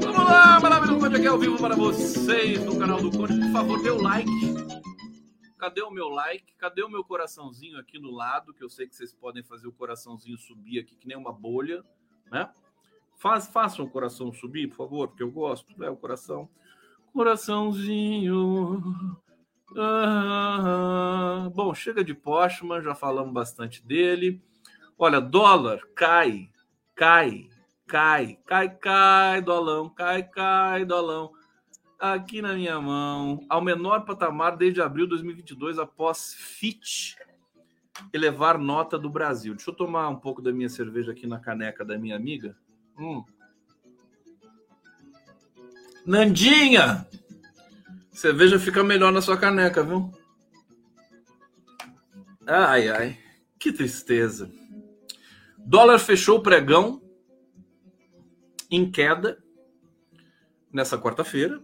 Vamos lá, maravilhoso Conde aqui ao vivo para vocês no canal do Conde. Por favor, dê o like. Cadê o meu like? Cadê o meu coraçãozinho aqui no lado? Que eu sei que vocês podem fazer o coraçãozinho subir aqui que nem uma bolha, né? Faz, façam o coração subir, por favor, porque eu gosto, né? O coração. Coraçãozinho ah, bom, chega de Postman, já falamos bastante dele. Olha, dólar cai, cai, cai, cai, cai, dolão, cai, cai, dolão. Aqui na minha mão, ao menor patamar desde abril de 2022, após FIT elevar nota do Brasil. Deixa eu tomar um pouco da minha cerveja aqui na caneca da minha amiga. Hum. Nandinha! Cerveja fica melhor na sua caneca, viu? Ai, ai. Que tristeza. Dólar fechou o pregão em queda nessa quarta-feira.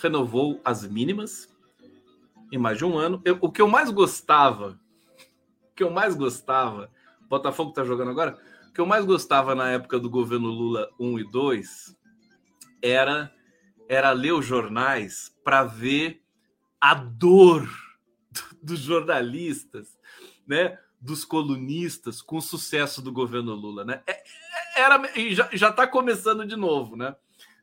Renovou as mínimas em mais de um ano. Eu, o que eu mais gostava, o que eu mais gostava, Botafogo tá jogando agora, o que eu mais gostava na época do governo Lula 1 e 2 era era ler os jornais para ver a dor dos jornalistas, né? Dos colunistas com o sucesso do governo Lula, né? É, é, era, já está começando de novo, né?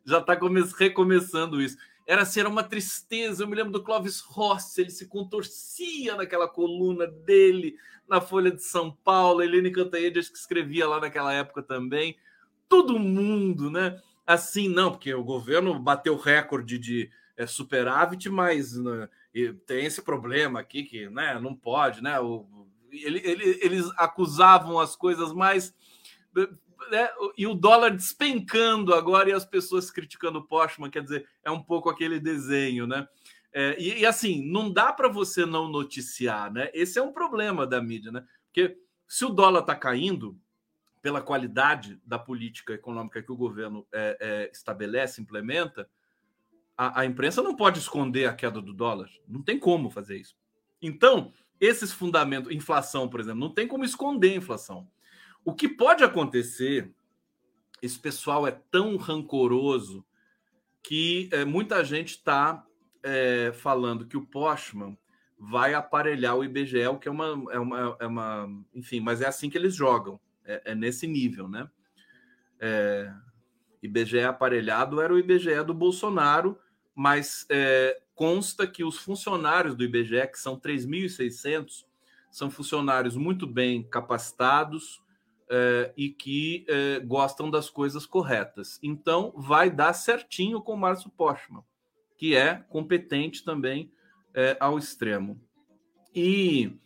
Já está recomeçando isso. Era ser assim, uma tristeza. Eu me lembro do Clóvis Rossi, ele se contorcia naquela coluna dele na Folha de São Paulo. A Helene Cantanhede, que escrevia lá naquela época também. Todo mundo, né? assim, não, porque o governo bateu recorde de é, superávit, mas né, tem esse problema aqui que né, não pode, né? O, ele, ele, eles acusavam as coisas mais. Né, e o dólar despencando agora e as pessoas criticando o Postman, quer dizer, é um pouco aquele desenho, né? É, e, e, assim, não dá para você não noticiar, né? Esse é um problema da mídia, né? Porque se o dólar está caindo, pela qualidade da política econômica que o governo é, é, estabelece, implementa, a, a, imprensa não pode esconder a queda do dólar. Não tem como fazer isso. Então, esses fundamentos, inflação, por exemplo, não tem como esconder a inflação. O que pode acontecer, esse pessoal é tão rancoroso que é, muita gente está é, falando que o Postman vai aparelhar o IBGE, o que é uma, é uma, é uma. Enfim, mas é assim que eles jogam é, é nesse nível, né? É, IBGE aparelhado era o IBGE do Bolsonaro, mas é, consta que os funcionários do IBGE, que são 3.600, são funcionários muito bem capacitados é, e que é, gostam das coisas corretas. Então, vai dar certinho com o Márcio Postman, que é competente também é, ao extremo. E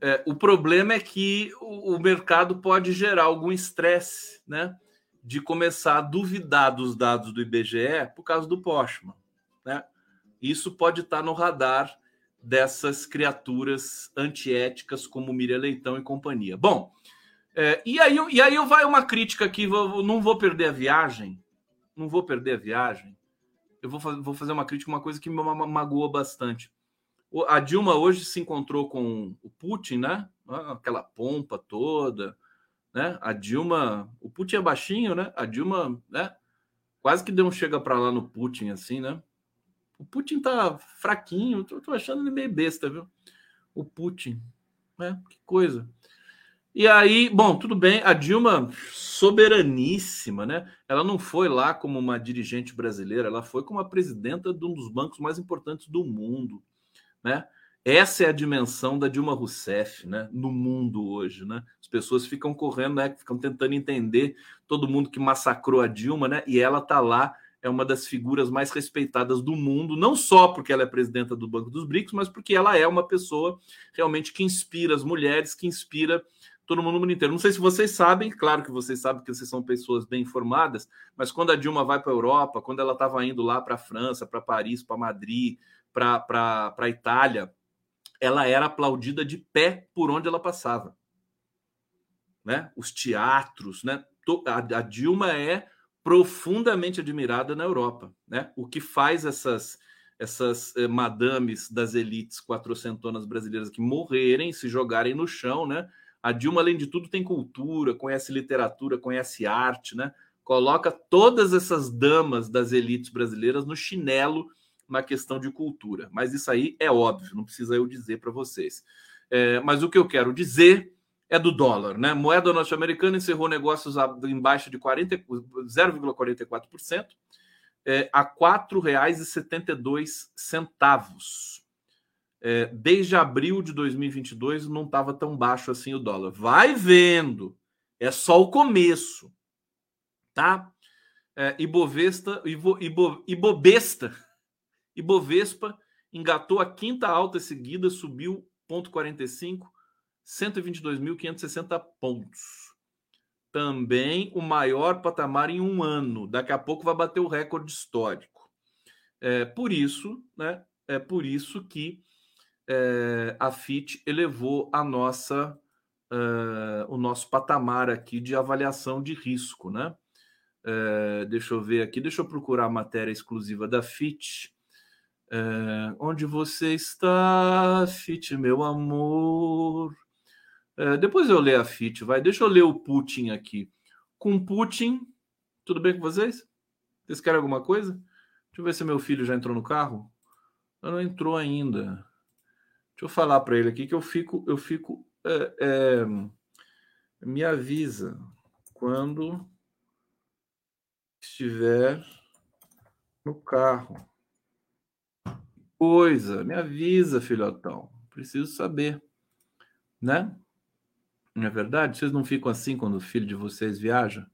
é, o problema é que o, o mercado pode gerar algum estresse, né? De começar a duvidar dos dados do IBGE por causa do Postman, né? Isso pode estar no radar dessas criaturas antiéticas como Miriam Leitão e companhia. Bom, é, e, aí, e aí vai uma crítica aqui, vou, não vou perder a viagem, não vou perder a viagem. Eu vou, vou fazer uma crítica, uma coisa que me magoou bastante. A Dilma hoje se encontrou com o Putin, né? Ah, aquela pompa toda, né? A Dilma, o Putin é baixinho, né? A Dilma, né? Quase que deu um chega para lá no Putin, assim, né? O Putin tá fraquinho, tô, tô achando ele meio besta, viu? O Putin, né? Que coisa. E aí, bom, tudo bem, a Dilma soberaníssima, né? Ela não foi lá como uma dirigente brasileira, ela foi como a presidenta de um dos bancos mais importantes do mundo né? Essa é a dimensão da Dilma Rousseff, né? No mundo hoje, né? As pessoas ficam correndo, né? Ficam tentando entender todo mundo que massacrou a Dilma, né? E ela tá lá é uma das figuras mais respeitadas do mundo, não só porque ela é presidenta do Banco dos BRICS, mas porque ela é uma pessoa realmente que inspira as mulheres, que inspira todo mundo no mundo inteiro. Não sei se vocês sabem, claro que vocês sabem que vocês são pessoas bem informadas, mas quando a Dilma vai para a Europa, quando ela estava indo lá para a França, para Paris, para Madrid, para a Itália, ela era aplaudida de pé por onde ela passava. Né? Os teatros, né? A, Dilma é profundamente admirada na Europa, né? O que faz essas essas eh, madames das elites quatrocentonas brasileiras que morrerem, se jogarem no chão, né? A Dilma, além de tudo, tem cultura, conhece literatura, conhece arte, né? Coloca todas essas damas das elites brasileiras no chinelo na questão de cultura. Mas isso aí é óbvio, não precisa eu dizer para vocês. É, mas o que eu quero dizer é do dólar, né? Moeda norte-americana encerrou negócios em baixa de 0,44% é, a R$ 4,72. É, desde abril de 2022 não estava tão baixo assim o dólar. Vai vendo, é só o começo, tá? É, Ibovesta, Ibo, Ibo, Ibobesta Ibovespa engatou a quinta alta seguida, subiu 0,45, 122.560 pontos. Também o maior patamar em um ano. Daqui a pouco vai bater o recorde histórico. É, por isso, né? É por isso que é, a FIT elevou a nossa, uh, o nosso patamar aqui de avaliação de risco, né? É, deixa eu ver aqui, deixa eu procurar a matéria exclusiva da FIT. É, onde você está, Fit, meu amor? É, depois eu leio a Fit, vai. Deixa eu ler o Putin aqui. Com Putin, tudo bem com vocês? Vocês querem alguma coisa? Deixa eu ver se meu filho já entrou no carro. Não entrou ainda. Deixa eu falar para ele aqui que eu fico, eu fico, é, é, me avisa quando estiver no carro coisa, me avisa, filhotão. Preciso saber, né? Não é verdade? Vocês não ficam assim quando o filho de vocês viaja?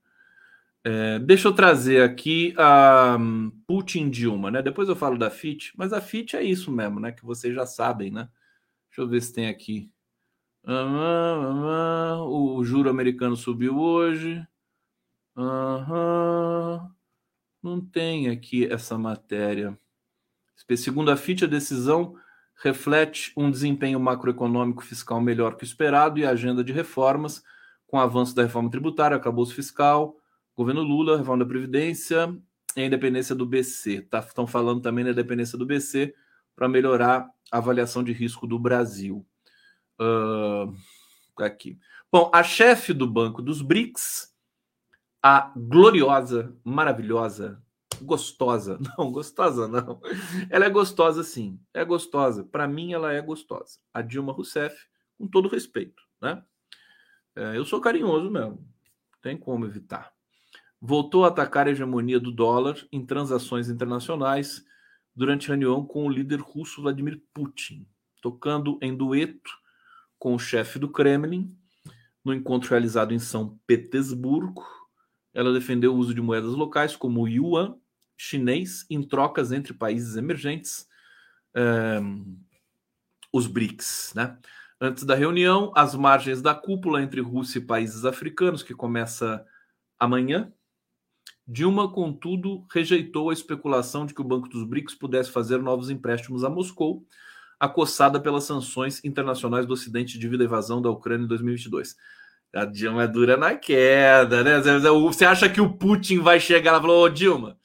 É, deixa eu trazer aqui a um, Putin Dilma, né? Depois eu falo da FIT, mas a FIT é isso mesmo, né? Que vocês já sabem, né? Deixa eu ver se tem aqui. o juro americano subiu hoje. Não tem aqui essa matéria. Segundo a FIT, a decisão reflete um desempenho macroeconômico fiscal melhor que o esperado e agenda de reformas, com o avanço da reforma tributária, acabouço fiscal, governo Lula, reforma da Previdência e a independência do BC. Tá, estão falando também da independência do BC para melhorar a avaliação de risco do Brasil. Uh, aqui. Bom, a chefe do Banco dos BRICS, a gloriosa, maravilhosa gostosa. (laughs) Não, gostosa não. Ela é gostosa sim. É gostosa. Para mim, ela é gostosa. A Dilma Rousseff, com todo respeito, né? É, eu sou carinhoso mesmo. Tem como evitar. Voltou a atacar a hegemonia do dólar em transações internacionais durante reunião com o líder russo Vladimir Putin, tocando em dueto com o chefe do Kremlin no encontro realizado em São Petersburgo. Ela defendeu o uso de moedas locais como o yuan chinês em trocas entre países emergentes, um, os BRICS. Né? Antes da reunião, as margens da cúpula entre Rússia e países africanos, que começa amanhã, Dilma, contudo, rejeitou a especulação de que o Banco dos BRICS pudesse fazer novos empréstimos a Moscou, acossada pelas sanções internacionais do Ocidente devido à invasão da Ucrânia em 2022. A Dilma é dura na queda, né? Você acha que o Putin vai chegar lá e falar, ô Dilma,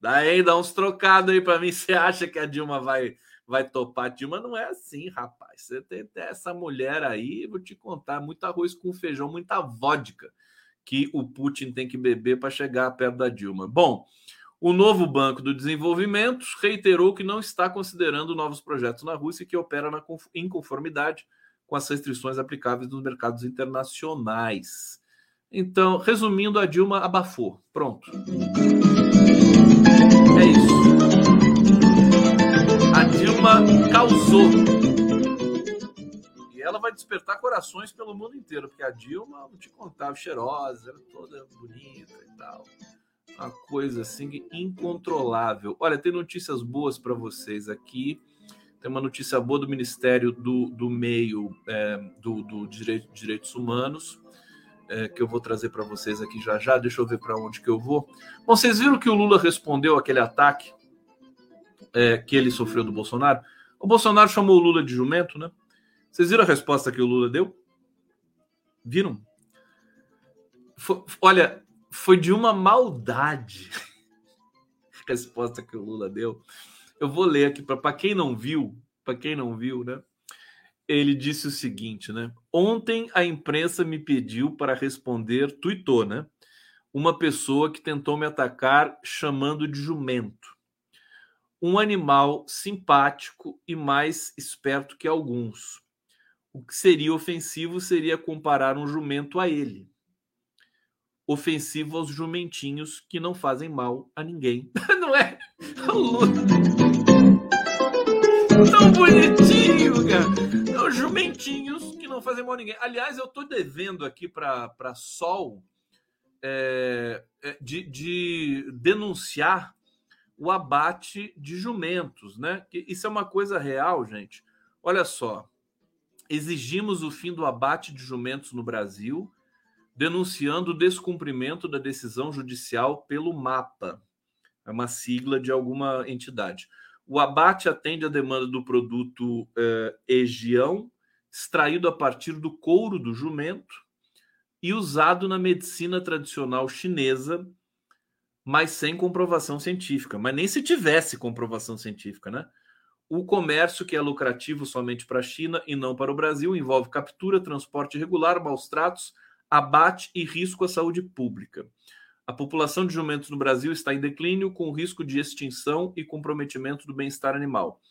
Daí dá uns trocados aí para mim. (laughs) Você acha que a Dilma vai vai topar? A Dilma não é assim, rapaz. Você tem essa mulher aí, vou te contar, muito arroz com feijão, muita vodka que o Putin tem que beber para chegar perto da Dilma. Bom, o novo Banco do Desenvolvimento reiterou que não está considerando novos projetos na Rússia que opera na inconformidade com as restrições aplicáveis nos mercados internacionais. Então, resumindo, a Dilma abafou. Pronto. E ela vai despertar corações pelo mundo inteiro, porque a Dilma, vou te contar, cheirosa, era toda bonita e tal. Uma coisa assim incontrolável. Olha, tem notícias boas para vocês aqui. Tem uma notícia boa do Ministério do, do Meio é, do, do Direito, Direitos Humanos, é, que eu vou trazer para vocês aqui já já. Deixa eu ver para onde que eu vou. Bom, vocês viram que o Lula respondeu aquele ataque é, que ele sofreu do Bolsonaro? O Bolsonaro chamou o Lula de jumento, né? Vocês viram a resposta que o Lula deu? Viram? Foi, olha, foi de uma maldade (laughs) a resposta que o Lula deu. Eu vou ler aqui para quem não viu, para quem não viu, né? Ele disse o seguinte, né? Ontem a imprensa me pediu para responder, tuitou, né? Uma pessoa que tentou me atacar chamando de jumento. Um animal simpático e mais esperto que alguns. O que seria ofensivo seria comparar um jumento a ele ofensivo aos jumentinhos que não fazem mal a ninguém. (laughs) não é? Tão bonitinho, cara. Os jumentinhos que não fazem mal a ninguém. Aliás, eu tô devendo aqui para Sol é, é, de, de denunciar o abate de jumentos, né? Isso é uma coisa real, gente. Olha só. Exigimos o fim do abate de jumentos no Brasil denunciando o descumprimento da decisão judicial pelo MAPA, é uma sigla de alguma entidade. O abate atende à demanda do produto eh, egião, extraído a partir do couro do jumento e usado na medicina tradicional chinesa, mas sem comprovação científica. Mas nem se tivesse comprovação científica, né? O comércio, que é lucrativo somente para a China e não para o Brasil, envolve captura, transporte irregular, maus tratos, abate e risco à saúde pública. A população de jumentos no Brasil está em declínio, com risco de extinção e comprometimento do bem-estar animal.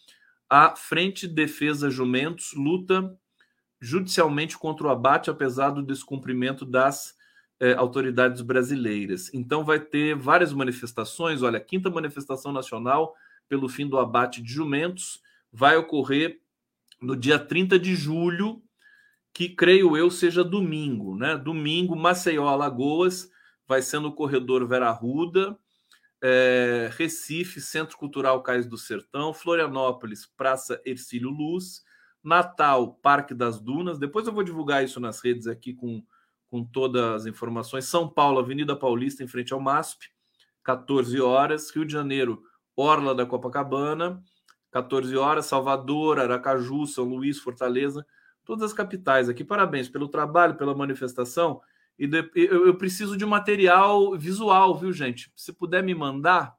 A Frente Defesa Jumentos luta judicialmente contra o abate, apesar do descumprimento das eh, autoridades brasileiras. Então, vai ter várias manifestações. Olha, a quinta manifestação nacional pelo fim do abate de jumentos vai ocorrer no dia 30 de julho, que creio eu seja domingo, né? Domingo, Maceió, Alagoas, vai ser no corredor Vera Ruda, é, Recife, Centro Cultural Cais do Sertão, Florianópolis, Praça Ercílio Luz, Natal, Parque das Dunas. Depois eu vou divulgar isso nas redes aqui com, com todas as informações. São Paulo, Avenida Paulista, em frente ao MASP, 14 horas. Rio de Janeiro, Orla da Copacabana, 14 horas. Salvador, Aracaju, São Luís, Fortaleza, todas as capitais aqui. Parabéns pelo trabalho, pela manifestação. E de, eu, eu, preciso de material visual, viu, gente? Se puder me mandar,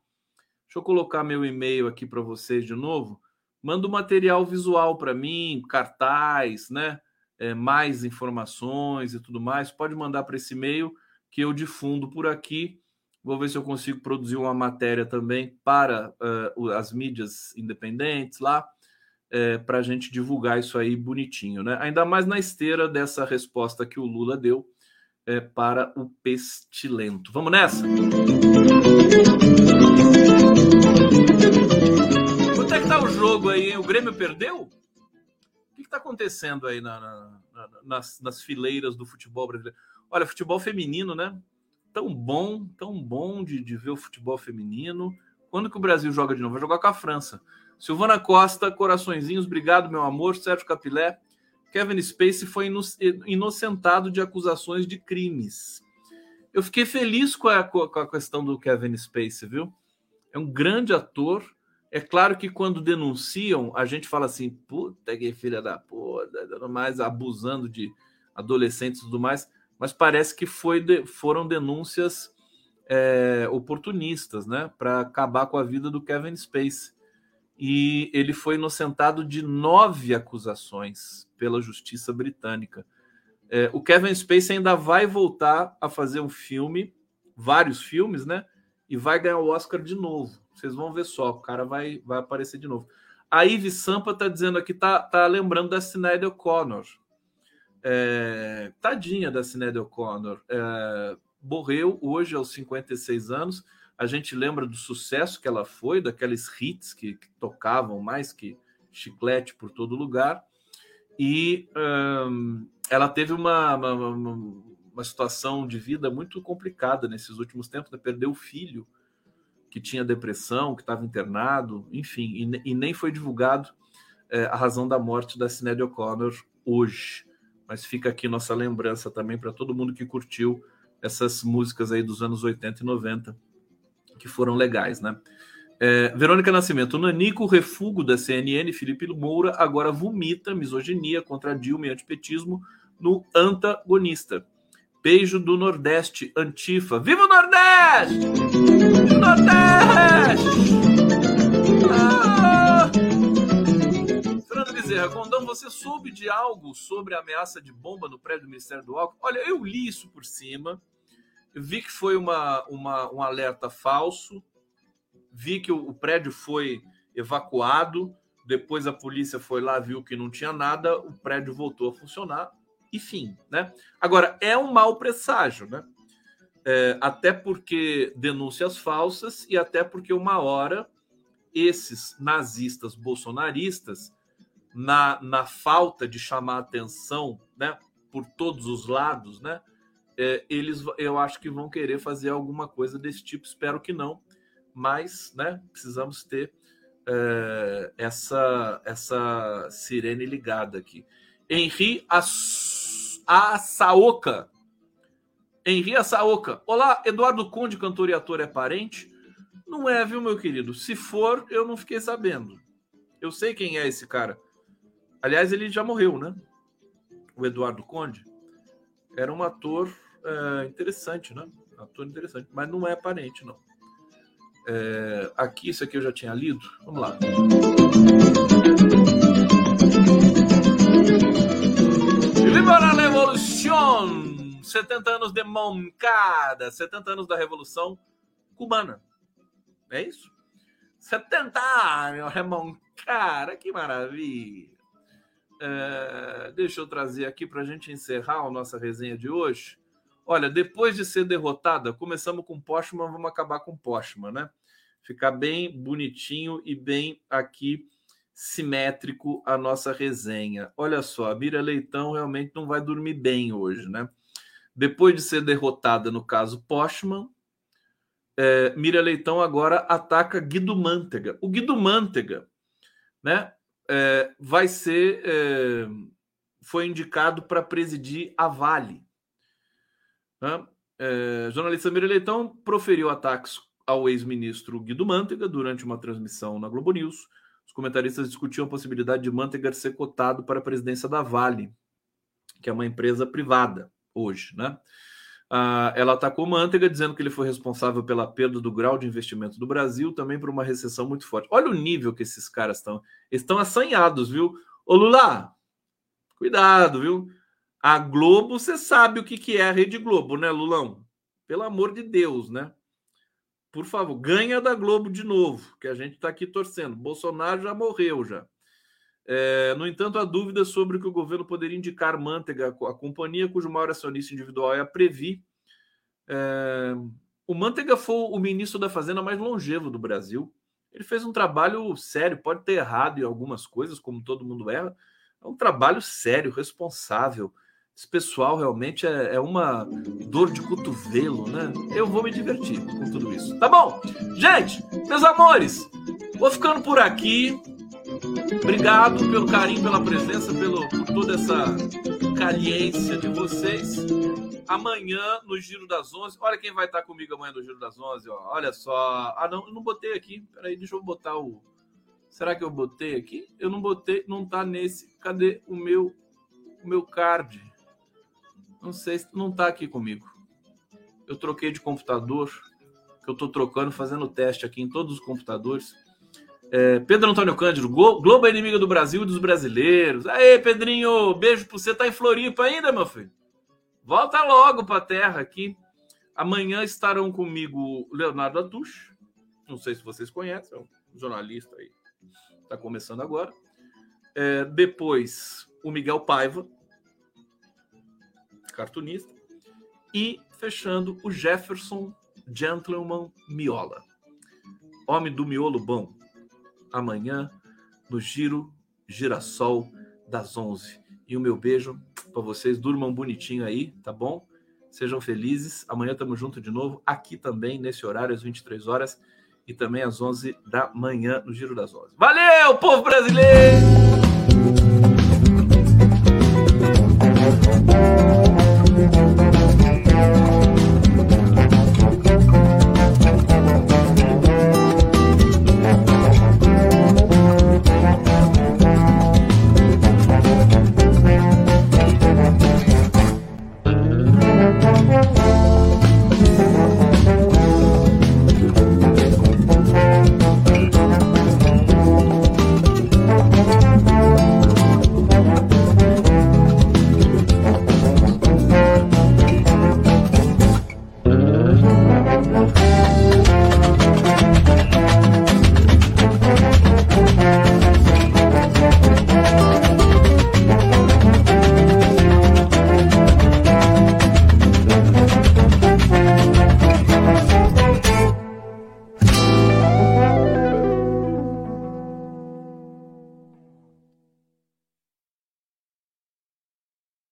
deixa eu colocar meu e-mail aqui para vocês de novo. Manda o um material visual para mim, cartaz, né? É, mais informações e tudo mais. Pode mandar para esse e-mail que eu difundo por aqui. Vou ver se eu consigo produzir uma matéria também para uh, as mídias independentes lá é, para a gente divulgar isso aí bonitinho, né? Ainda mais na esteira dessa resposta que o Lula deu é, para o pestilento. Vamos nessa? Quanto é que tá o jogo aí? O Grêmio perdeu? Que está acontecendo aí na, na, na, nas, nas fileiras do futebol brasileiro? Olha, futebol feminino, né? Tão bom, tão bom de, de ver o futebol feminino. Quando que o Brasil joga de novo? Vai jogar com a França. Silvana Costa, coraçõezinhos, obrigado, meu amor. Sérgio Capilé. Kevin Spacey foi inocentado de acusações de crimes. Eu fiquei feliz com a, com a questão do Kevin Spacey, viu? É um grande ator. É claro que quando denunciam, a gente fala assim, puta que filha da puta, mais abusando de adolescentes e tudo mais, mas parece que foi foram denúncias é, oportunistas, né, para acabar com a vida do Kevin Spacey e ele foi inocentado de nove acusações pela justiça britânica. É, o Kevin Spacey ainda vai voltar a fazer um filme, vários filmes, né? E vai ganhar o Oscar de novo. Vocês vão ver só, o cara vai, vai aparecer de novo. A Ive Sampa tá dizendo aqui, tá, tá lembrando da Sinéad O'Connor. É, tadinha da Sinéad O'Connor. É, morreu hoje aos 56 anos a gente lembra do sucesso que ela foi, daqueles hits que, que tocavam mais que chiclete por todo lugar. E ela teve uma, uma, uma situação de vida muito complicada nesses últimos tempos, né? perdeu o filho que tinha depressão, que estava internado, enfim, e, e, nem foi divulgado é, a razão da morte da Sinéad O'Connor hoje. Mas fica aqui nossa lembrança também para todo mundo que curtiu essas músicas aí dos anos 80 e 90, que foram legais, né? É, Verônica Nascimento, Nanico, refúgio da CNN, Felipe Moura, agora vomita misoginia contra Dilma e antipetismo no antagonista. Beijo do Nordeste, Antifa. Viva o Nordeste! Viva o Nordeste! Ah! Fernando Bezerra, Condão, você soube de algo sobre a ameaça de bomba no prédio do Ministério do Álcool? Olha, eu li isso por cima, vi que foi uma, uma, um alerta falso, vi que o, o prédio foi evacuado, depois a polícia foi lá, viu que não tinha nada, o prédio voltou a funcionar enfim, né? Agora, é um mau presságio, né? É, até porque denúncias falsas e até porque uma hora esses nazistas bolsonaristas, na, na falta de chamar atenção, né, por todos os lados, né, é, eles, eu acho que vão querer fazer alguma coisa desse tipo. Espero que não, mas, né, precisamos ter é, essa essa sirene ligada aqui. Henri Assaoka. Henri Assaoka. Olá, Eduardo Conde, cantor e ator, é parente? Não é, viu, meu querido? Se for, eu não fiquei sabendo. Eu sei quem é esse cara. Aliás, ele já morreu, né? O Eduardo Conde. Era um ator é, interessante, né? Ator interessante, mas não é parente, não. É, aqui, isso aqui eu já tinha lido. Vamos lá. La Revolución! 70 anos de Moncada, 70 anos da Revolução Cubana. É isso? 70 anos Moncada, que maravilha! É, deixa eu trazer aqui para a gente encerrar a nossa resenha de hoje. Olha, depois de ser derrotada, começamos com Postman, vamos acabar com Postman, né? Ficar bem bonitinho e bem aqui simétrico a nossa resenha. Olha só, a Mira Leitão realmente não vai dormir bem hoje, né? Depois de ser derrotada no caso Postman, é, Mira Leitão agora ataca Guido Mantega. O Guido Mantega, né, é, vai ser, é, foi indicado para presidir a Vale. Né? É, jornalista Mira Leitão proferiu ataques ao ex-ministro Guido Mantega durante uma transmissão na Globo News os comentaristas discutiam a possibilidade de Manteiga ser cotado para a presidência da Vale, que é uma empresa privada hoje, né? Ah, ela atacou Manteiga, dizendo que ele foi responsável pela perda do grau de investimento do Brasil, também por uma recessão muito forte. Olha o nível que esses caras estão. Estão assanhados, viu? Ô Lula, cuidado, viu? A Globo, você sabe o que, que é a Rede Globo, né, Lulão? Pelo amor de Deus, né? Por favor, ganha da Globo de novo, que a gente está aqui torcendo. Bolsonaro já morreu já. É, no entanto, há dúvidas sobre que o governo poderia indicar Manteiga, a companhia cujo maior acionista individual é a Previ. É, o Manteiga foi o ministro da Fazenda mais longevo do Brasil. Ele fez um trabalho sério, pode ter errado em algumas coisas, como todo mundo erra. É um trabalho sério, responsável. Esse pessoal realmente é, é, uma dor de cotovelo, né? Eu vou me divertir com tudo isso. Tá bom? Gente, meus amores, vou ficando por aqui. Obrigado pelo carinho, pela presença, pelo, por toda essa caliência de vocês. Amanhã, no Giro das 11. Olha quem vai estar comigo amanhã no Giro das 11. Ó. Olha só. Ah, não, eu não botei aqui. Peraí, deixa eu botar o. Será que eu botei aqui? Eu não botei, não tá nesse. Cadê o meu, o meu card? Não sei se não está aqui comigo. Eu troquei de computador, que eu estou trocando, fazendo teste aqui em todos os computadores. É, Pedro Antônio Cândido, Globo é inimiga do Brasil e dos brasileiros. Aê, Pedrinho, beijo para você. Tá em Floripa ainda, meu filho? Volta logo para a terra aqui. Amanhã estarão comigo Leonardo Atush. Não sei se vocês conhecem, é um jornalista aí. Está começando agora. É, depois, o Miguel Paiva, cartunista, e fechando o Jefferson Gentleman Miola. Homem do miolo bom. Amanhã no Giro Girassol das 11. E o meu beijo para vocês. Durmam bonitinho aí, tá bom? Sejam felizes. Amanhã estamos juntos de novo, aqui também, nesse horário, às 23 horas e também às 11 da manhã, no Giro das 11. Valeu, povo brasileiro!